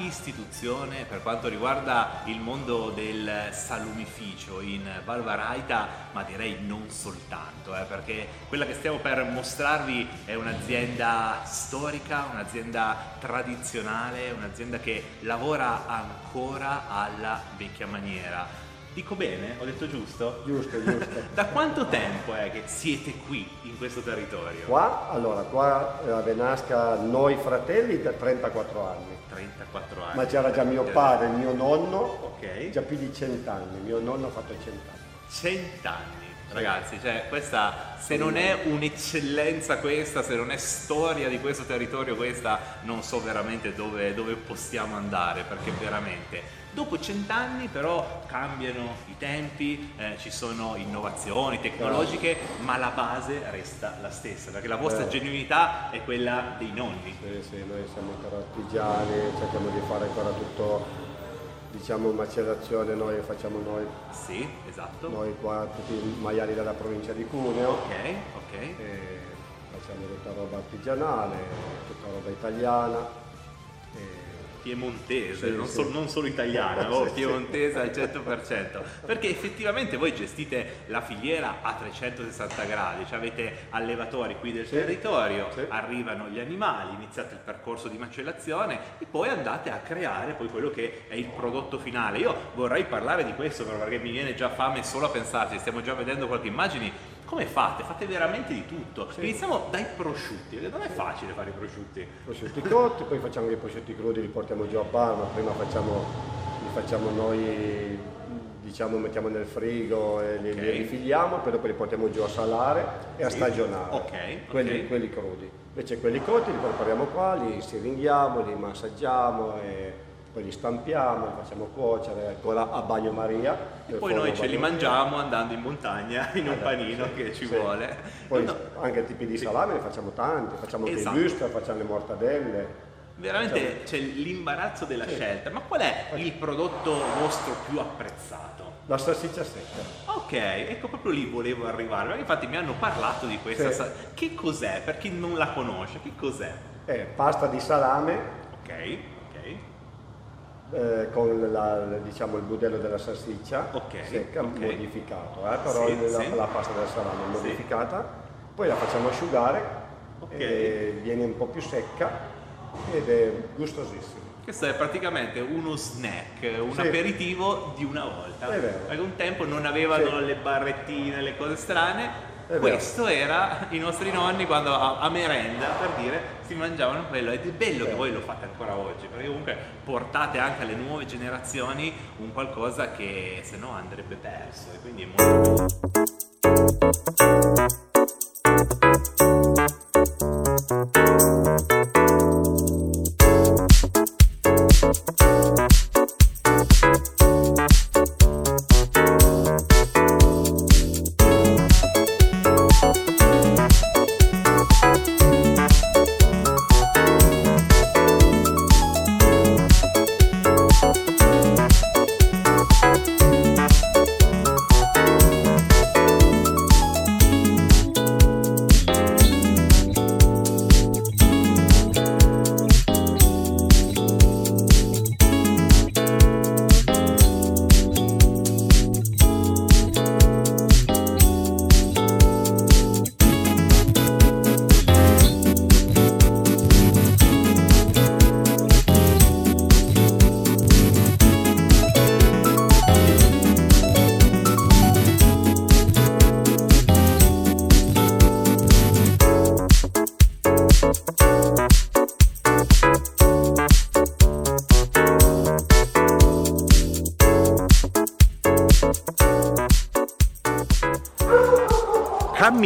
istituzione per quanto riguarda il mondo del salumificio in Val Varaita, ma direi non soltanto, eh, perché quella che stiamo per mostrarvi è un'azienda storica, un'azienda tradizionale, un'azienda che lavora ancora alla vecchia maniera. Dico bene? Ho detto giusto?
Giusto, giusto. [laughs]
Da quanto tempo è che siete qui in questo territorio?
Qua, allora, qua a Venasca noi fratelli da 34 anni.
34 anni.
Ma c'era già mio padre, mio nonno,
Ok.
già più di 100 anni. Mio nonno ha fatto 100 anni.
Cent'anni, ragazzi, cioè questa, se non è un'eccellenza questa, se non è storia di questo territorio questa, non so veramente dove, dove possiamo andare, perché veramente... Dopo cent'anni però cambiano i tempi, eh, ci sono innovazioni tecnologiche, ma la base resta la stessa, perché la vostra
Eh.
genuinità è quella dei nonni.
Sì, sì, noi siamo ancora artigiani, cerchiamo di fare ancora tutto, diciamo, macellazione, noi facciamo noi.
Sì, esatto.
Noi qua, tutti i maiali della provincia di Cuneo.
Ok, ok.
Facciamo tutta roba artigianale, tutta roba italiana.
Piemontese,
Sì,
non,
sì.
sol- non solo italiana, oh, piemontese al 100%, perché effettivamente voi gestite la filiera a 360 gradi, cioè avete allevatori qui del territorio, arrivano gli animali, iniziate il percorso di macellazione e poi andate a creare poi quello che è il prodotto finale. Io vorrei parlare di questo però perché mi viene già fame solo a pensarci, stiamo già vedendo qualche immagine. Come fate? Fate veramente di tutto. Iniziamo dai prosciutti, non è facile fare i prosciutti.
prosciutti cotti, poi facciamo i prosciutti crudi, li portiamo giù a Parma, prima facciamo, li facciamo noi, diciamo mettiamo nel frigo e li, li
Ok.
rifiliamo, poi dopo li portiamo giù a salare e a
Sì.
stagionare.
Ok,
Quelli,
ok.
quelli crudi. Invece quelli cotti li prepariamo qua, li siringhiamo, li massaggiamo e poi li stampiamo, li facciamo cuocere ancora a bagnomaria.
E poi noi ce li mangiamo andando in montagna in un
Eh,
panino
sì,
che ci
sì.
vuole.
Poi
No,
anche tipi di salame ne facciamo tanti, facciamo anche
Esatto.
i wuster, facciamo le mortadelle.
veramente c'è l'imbarazzo della
Sì.
scelta. Ma qual è il prodotto vostro più apprezzato?
La salsiccia secca.
Ok, ecco proprio lì volevo arrivare, perché infatti mi hanno parlato di questa.
Sì.
sa- Che cos'è? Per chi non la conosce, che cos'è?
È pasta di salame
ok.
Eh, con la- diciamo, il budello della salsiccia
Ok,
secca,
ok.
modificato, eh, però
Sì,
la,
sì.
la pasta del salame
Sì.
modificata, poi la facciamo asciugare
Ok.
e viene un po' più secca ed è gustosissima.
Questo è praticamente uno snack, un
Sì.
aperitivo di una volta.
È vero.
Perché un tempo non avevano
Sì.
le barrettine, le cose strane.
È vero.
Questo era i nostri nonni quando a, a merenda, per dire, si mangiavano quello. Ed è bello che voi lo fate ancora oggi, perché comunque portate anche alle nuove generazioni un qualcosa che se no andrebbe perso. E quindi è molto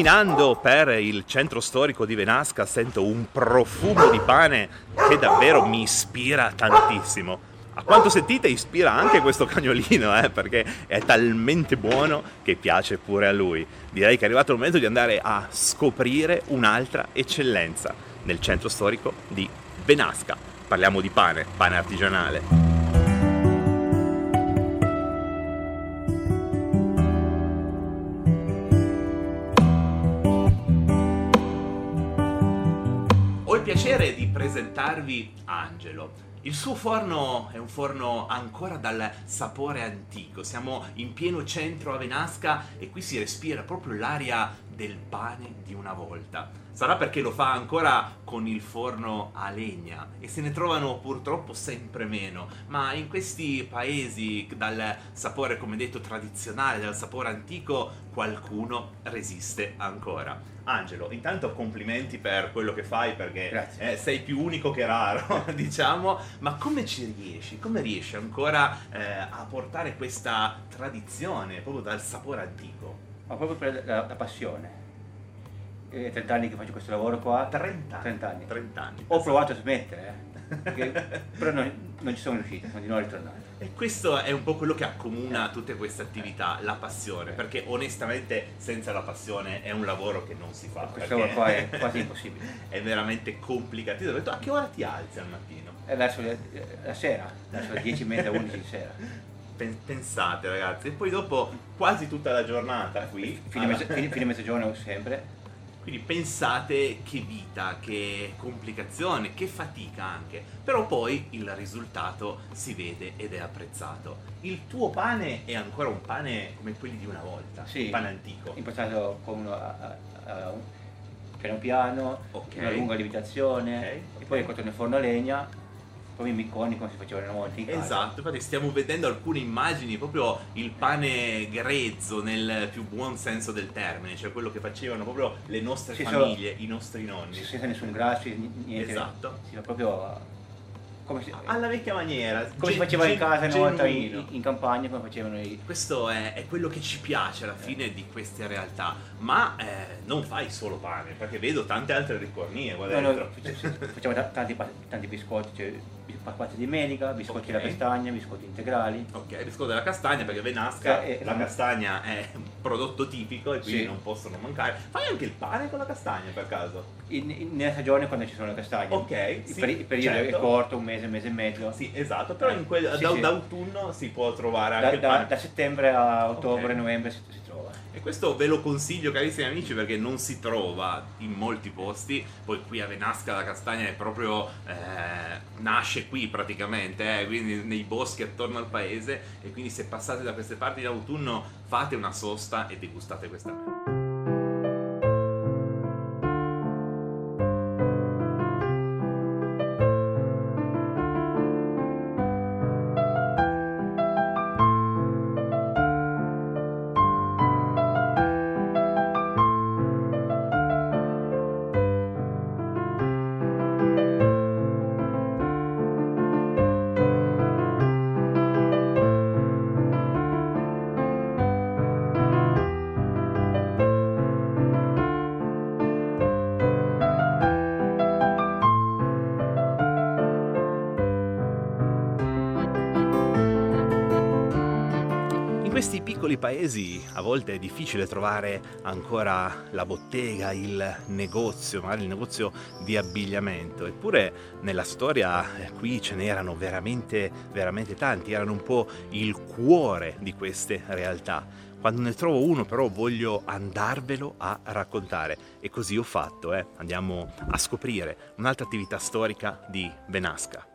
Camminando per il centro storico di Venasca sento un profumo di pane che davvero mi ispira tantissimo. A quanto sentite ispira anche questo cagnolino, eh, perché è talmente buono che piace pure a lui. Direi che è arrivato il momento di andare a scoprire un'altra eccellenza. nel centro storico di Benasca. Parliamo di pane, pane artigianale. Presentarvi Angelo. Il suo forno è un forno ancora dal sapore antico, siamo in pieno centro a Venasca e qui si respira proprio l'aria del pane di una volta. Sarà perché lo fa ancora con il forno a legna e se ne trovano purtroppo sempre meno, ma in questi paesi dal sapore, come detto, tradizionale, dal sapore antico, qualcuno resiste ancora. Angelo, intanto complimenti per quello che fai perché eh, sei più unico che raro, [laughs] diciamo, ma come ci riesci? Come riesci ancora eh, a portare questa tradizione proprio dal sapore antico?
Ma proprio per la, la passione. È 30 anni che faccio questo lavoro qua.
30?
30 anni.
30 anni.
Ho provato a smettere, eh, [laughs] però non, non ci sono riuscito, sono di nuovo ritornato.
E questo è un po' quello che accomuna tutte queste attività, la passione, perché onestamente senza la passione è un lavoro che non si fa.
Questo
perché
qua è [laughs] quasi impossibile.
È veramente complicato. Ho detto, a che ora ti alzi al mattino?
È verso le- la sera, verso le [laughs] 10 e mezza, 11 di sera.
Pen- Pensate ragazzi, e poi dopo quasi tutta la giornata qui.
Fine, mezzo- fine- fine mezzogiorno sempre.
Quindi pensate che vita, che complicazione, che fatica anche. Però poi il risultato si vede ed è apprezzato. Il tuo pane è ancora un pane come quelli di una volta,
Sì.
un pane antico.
Impostato con uno a, a- a un piano piano,
Ok.
una lunga lievitazione,
Ok,
e
ok.
poi cotto nel forno a legna, poi i micconi come si facevano volta in casa.
Esatto, infatti stiamo vedendo alcune immagini, proprio il pane grezzo nel più buon senso del termine, cioè quello che facevano proprio le nostre
Sì,
famiglie, i nostri nonni.
senza nessun grasso, ni- niente.
Esatto.
Si fa proprio come si,
Alla vecchia maniera.
come si
gen-
faceva in
gen-
casa una volta in, in campagna, come facevano i...
Questo è, è quello che ci piace alla fine di queste realtà, ma eh, non fai solo pane, perché vedo tante altre ricornie qua
No, no, facciamo ta- tanti, tanti biscotti, cioè passate di melica, biscotti alla
Ok.
castagna, biscotti integrali.
Ok, biscotto della castagna perché Venasca,
Eh, eh,
la
no.
castagna è un prodotto tipico e quindi
Sì.
non possono mancare. Fai anche il pane con la castagna per caso?
In, in- nella stagione quando ci sono le castagne.
Ok,
il,
sì,
peri- il periodo
certo.
è corto, un mese, un mese e mezzo.
Sì, esatto, però in quel,
Sì,
da,
sì.
d'autunno si può trovare anche
Da,
il
da-
pane.
da settembre a ottobre,
Ok.
novembre trova.
E questo ve lo consiglio carissimi amici perché non si trova in molti posti, poi qui a Venasca la castagna è proprio, eh, nasce qui praticamente, eh, quindi nei boschi attorno al paese e quindi se passate da queste parti in autunno fate una sosta e degustate questa mela. Volte è difficile trovare ancora la bottega, il negozio, magari il negozio di abbigliamento, eppure nella storia eh, qui ce n'erano veramente, veramente tanti, erano un po' il cuore di queste realtà. Quando ne trovo uno però voglio andarvelo a raccontare e così ho fatto, eh. andiamo a scoprire un'altra attività storica di Benasca.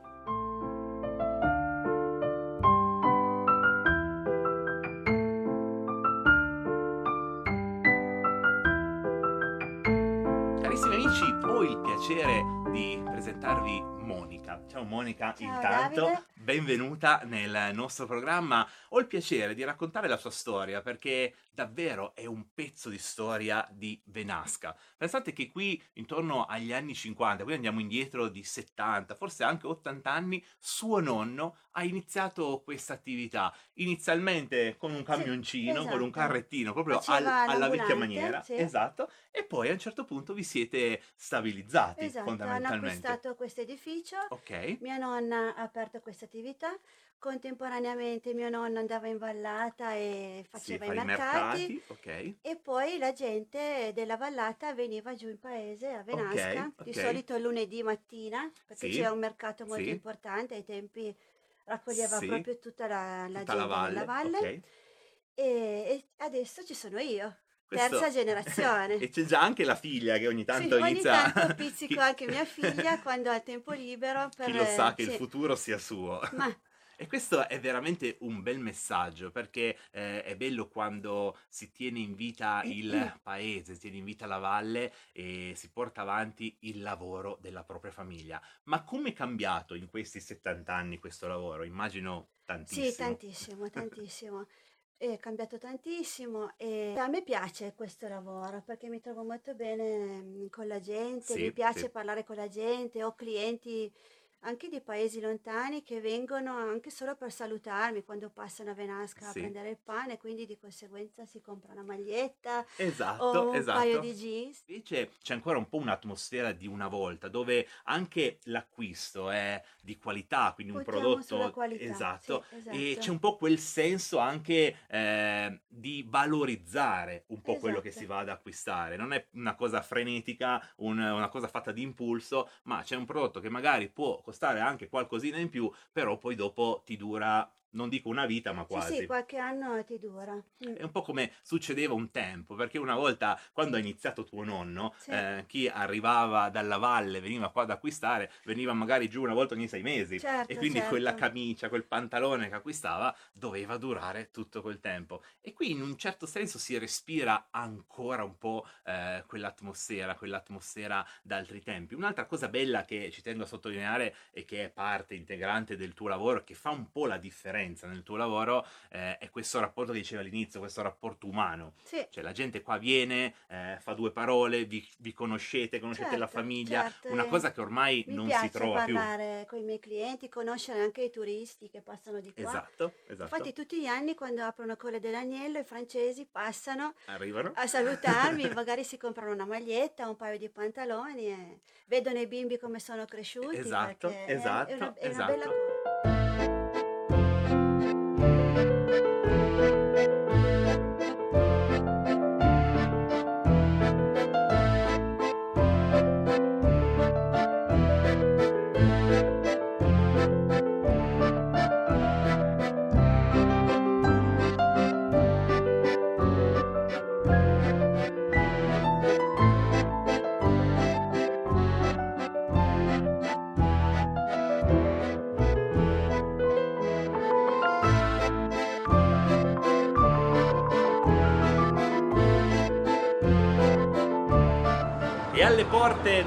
Monica. Ciao Monica, intanto
Davide.
Benvenuta nel nostro programma. Ho il piacere di raccontare la sua storia perché davvero è un pezzo di storia di Venasca. Pensate che qui intorno agli anni 50, qui andiamo indietro di 70, forse anche 80 anni, suo nonno ha iniziato questa attività. Inizialmente con un camioncino, con un
esatto.
carrettino, proprio al- alla vecchia maniera.
sì.
Esatto. E poi a un certo punto vi siete stabilizzati
Esatto, hanno
fondamentalmente.
acquistato questo edificio.
Ok.
Mia nonna ha aperto questa attività. Contemporaneamente mio nonno andava in vallata e
Sì,
faceva
fare
i mercati.
mercati, ok.
E poi la gente della vallata veniva giù in paese a Venasca, di
ok.
solito il lunedì mattina, perché
Sì,
c'era un mercato molto
sì.
importante, ai tempi raccoglieva
Sì,
proprio tutta la, la
Tutta la
gente
valle,
della valle. E, e adesso ci sono io,
Questo-
terza generazione. [laughs]
e c'è già anche la figlia che ogni tanto
Sì, ogni
inizia...
tanto [laughs] pizzico anche mia figlia quando ha tempo libero. Per,
Chi lo sa che il
sì.
futuro sia suo.
Ma
E questo è veramente un bel messaggio perché eh, è bello quando si tiene in vita il paese, si tiene in vita la valle e si porta avanti il lavoro della propria famiglia. Ma come è cambiato in questi 70 anni questo lavoro? Immagino tantissimo.
Sì, tantissimo, tantissimo. [laughs] È cambiato tantissimo e a me piace questo lavoro perché mi trovo molto bene mm, con la gente,
Sì,
mi piace
sì.
parlare con la gente, ho clienti anche di paesi lontani che vengono anche solo per salutarmi quando passano a Venasca
Sì.
a prendere il pane, quindi di conseguenza si compra una maglietta
Esatto,
o un
esatto.
paio di jeans.
Invece c'è ancora un po' un'atmosfera di una volta, dove anche l'acquisto è di qualità, quindi un
Puntiamo
prodotto
sulla qualità,
esatto,
sì, esatto.
e c'è un po' quel senso anche eh, di valorizzare un po' quello che
Esatto.
si va ad acquistare. Non è una cosa frenetica, un- una cosa fatta di impulso, ma c'è un prodotto che magari può costare anche qualcosina in più, però poi dopo ti dura, non dico una vita, ma
Sì,
quasi.
sì, qualche anno ti dura. Mm.
È un po' come succedeva un tempo, perché una volta quando ha iniziato tuo nonno,
Sì.
eh, chi arrivava dalla valle, veniva qua ad acquistare, veniva magari giù una volta ogni sei mesi.
Certo,
e quindi
certo.
quella camicia, quel pantalone che acquistava doveva durare tutto quel tempo. E qui in un certo senso si respira ancora un po' eh, quell'atmosfera, quell'atmosfera d'altri tempi. Un'altra cosa bella che ci tengo a sottolineare e che è parte integrante del tuo lavoro, che fa un po' la differenza nel tuo lavoro, eh, è questo rapporto che dicevo all'inizio, questo rapporto umano.
Sì.
Cioè la gente qua viene, eh, fa due parole, vi, vi conoscete, conoscete la
Certo,
famiglia,
certo,
una
eh,
cosa che ormai
Mi
non
piace
si trova più.
parlare con i miei clienti, conoscere anche i turisti che passano di qua.
Esatto, esatto.
Infatti tutti gli anni quando aprono Colle dell'Agnello i francesi passano
Arrivano.
a salutarmi, magari si comprano una maglietta, un paio di pantaloni e vedono i bimbi come sono cresciuti.
Esatto, esatto,
è una, è una
esatto.
bella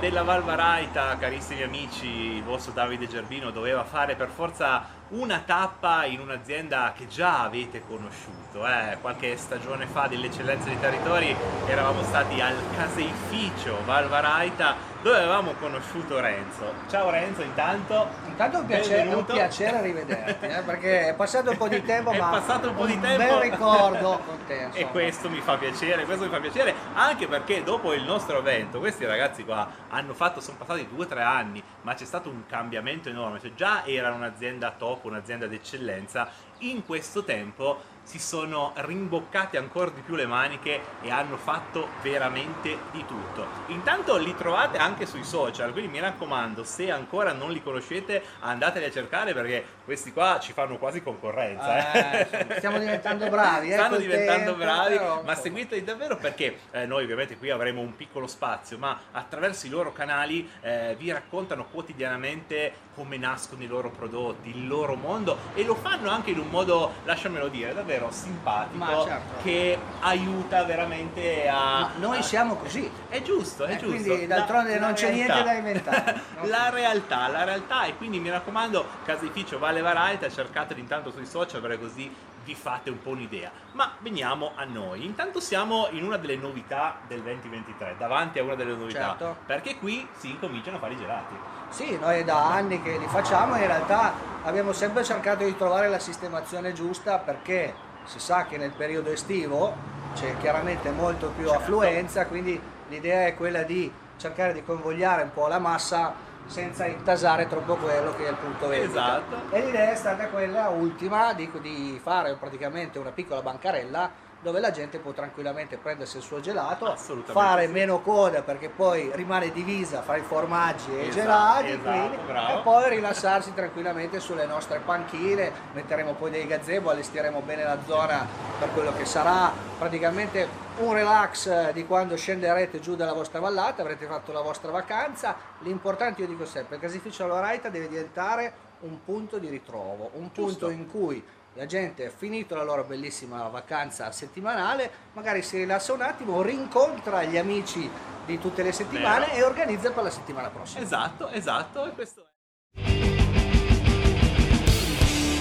della Valvaraita, carissimi amici, il vostro Davide Gerbino doveva fare per forza una tappa in un'azienda che già avete conosciuto. eh. Qualche stagione fa dell'Eccellenza dei Territori eravamo stati al caseificio Valvaraita dove avevamo conosciuto Renzo. Ciao Renzo, intanto.
Intanto è un piacere, un piacere rivederti, eh, perché è passato un po' di [laughs] tempo,
È
ma
passato un po' di
un
tempo.
bel ricordo [laughs] con te.
E
insomma.
questo mi fa piacere, questo mi fa piacere anche perché dopo il nostro evento, questi ragazzi qua hanno fatto, sono passati due o tre anni, ma c'è stato un cambiamento enorme, cioè già era un'azienda top, un'azienda d'eccellenza, in questo tempo si sono rimboccati ancora di più le maniche e hanno fatto veramente di tutto. Intanto li trovate anche sui social, quindi mi raccomando, se ancora non li conoscete, andateli a cercare perché questi qua ci fanno quasi concorrenza.
Eh,
eh.
stiamo diventando [laughs] bravi, eh,
Stanno diventando
tempo,
bravi,
però,
ma seguiteli davvero perché eh, noi ovviamente qui avremo un piccolo spazio, ma attraverso i loro canali eh, vi raccontano quotidianamente come nascono i loro prodotti, il loro mondo e lo fanno anche in un modo, lasciamelo dire, davvero simpatico
certo.
che aiuta veramente a...
Ma noi
a-
siamo così.
È giusto, è
Eh,
giusto.
quindi, d'altronde non c'è
realtà.
niente da inventare. [laughs]
la realtà, la realtà e quindi mi raccomando, caseificio Valle Varalta, cercateli intanto sui social perché così vi fate un po' un'idea. Ma veniamo a noi. Intanto siamo in una delle novità del 2023, davanti a una delle novità,
Certo.
perché qui si incominciano a fare i gelati.
Sì, noi è da anni che li facciamo e in realtà abbiamo sempre cercato di trovare la sistemazione giusta perché si sa che nel periodo estivo c'è chiaramente molto più
Certo.
affluenza, quindi l'idea è quella di cercare di convogliare un po' la massa senza intasare troppo quello che è il punto vendita.
Esatto.
E l'idea è stata quella ultima di, di fare praticamente una piccola bancarella dove la gente può tranquillamente prendersi il suo gelato, fare
sì.
meno coda perché poi rimane divisa fra i formaggi e i
Esatto,
gelati
esatto,
quindi, e poi rilassarsi tranquillamente sulle nostre panchine, metteremo poi dei gazebo, allestiremo bene la zona per quello che sarà praticamente un relax eh, di quando scenderete giù dalla vostra vallata, avrete fatto la vostra vacanza, l'importante io dico sempre, il caseificio Loraita deve diventare un punto di ritrovo, un punto
Giusto.
in cui la gente ha finito la loro bellissima vacanza settimanale, magari si rilassa un attimo, rincontra gli amici di tutte le settimane
Vero.
e organizza per la settimana prossima.
Esatto, esatto, e questo è.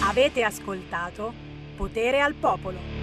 Avete ascoltato Potere al Popolo.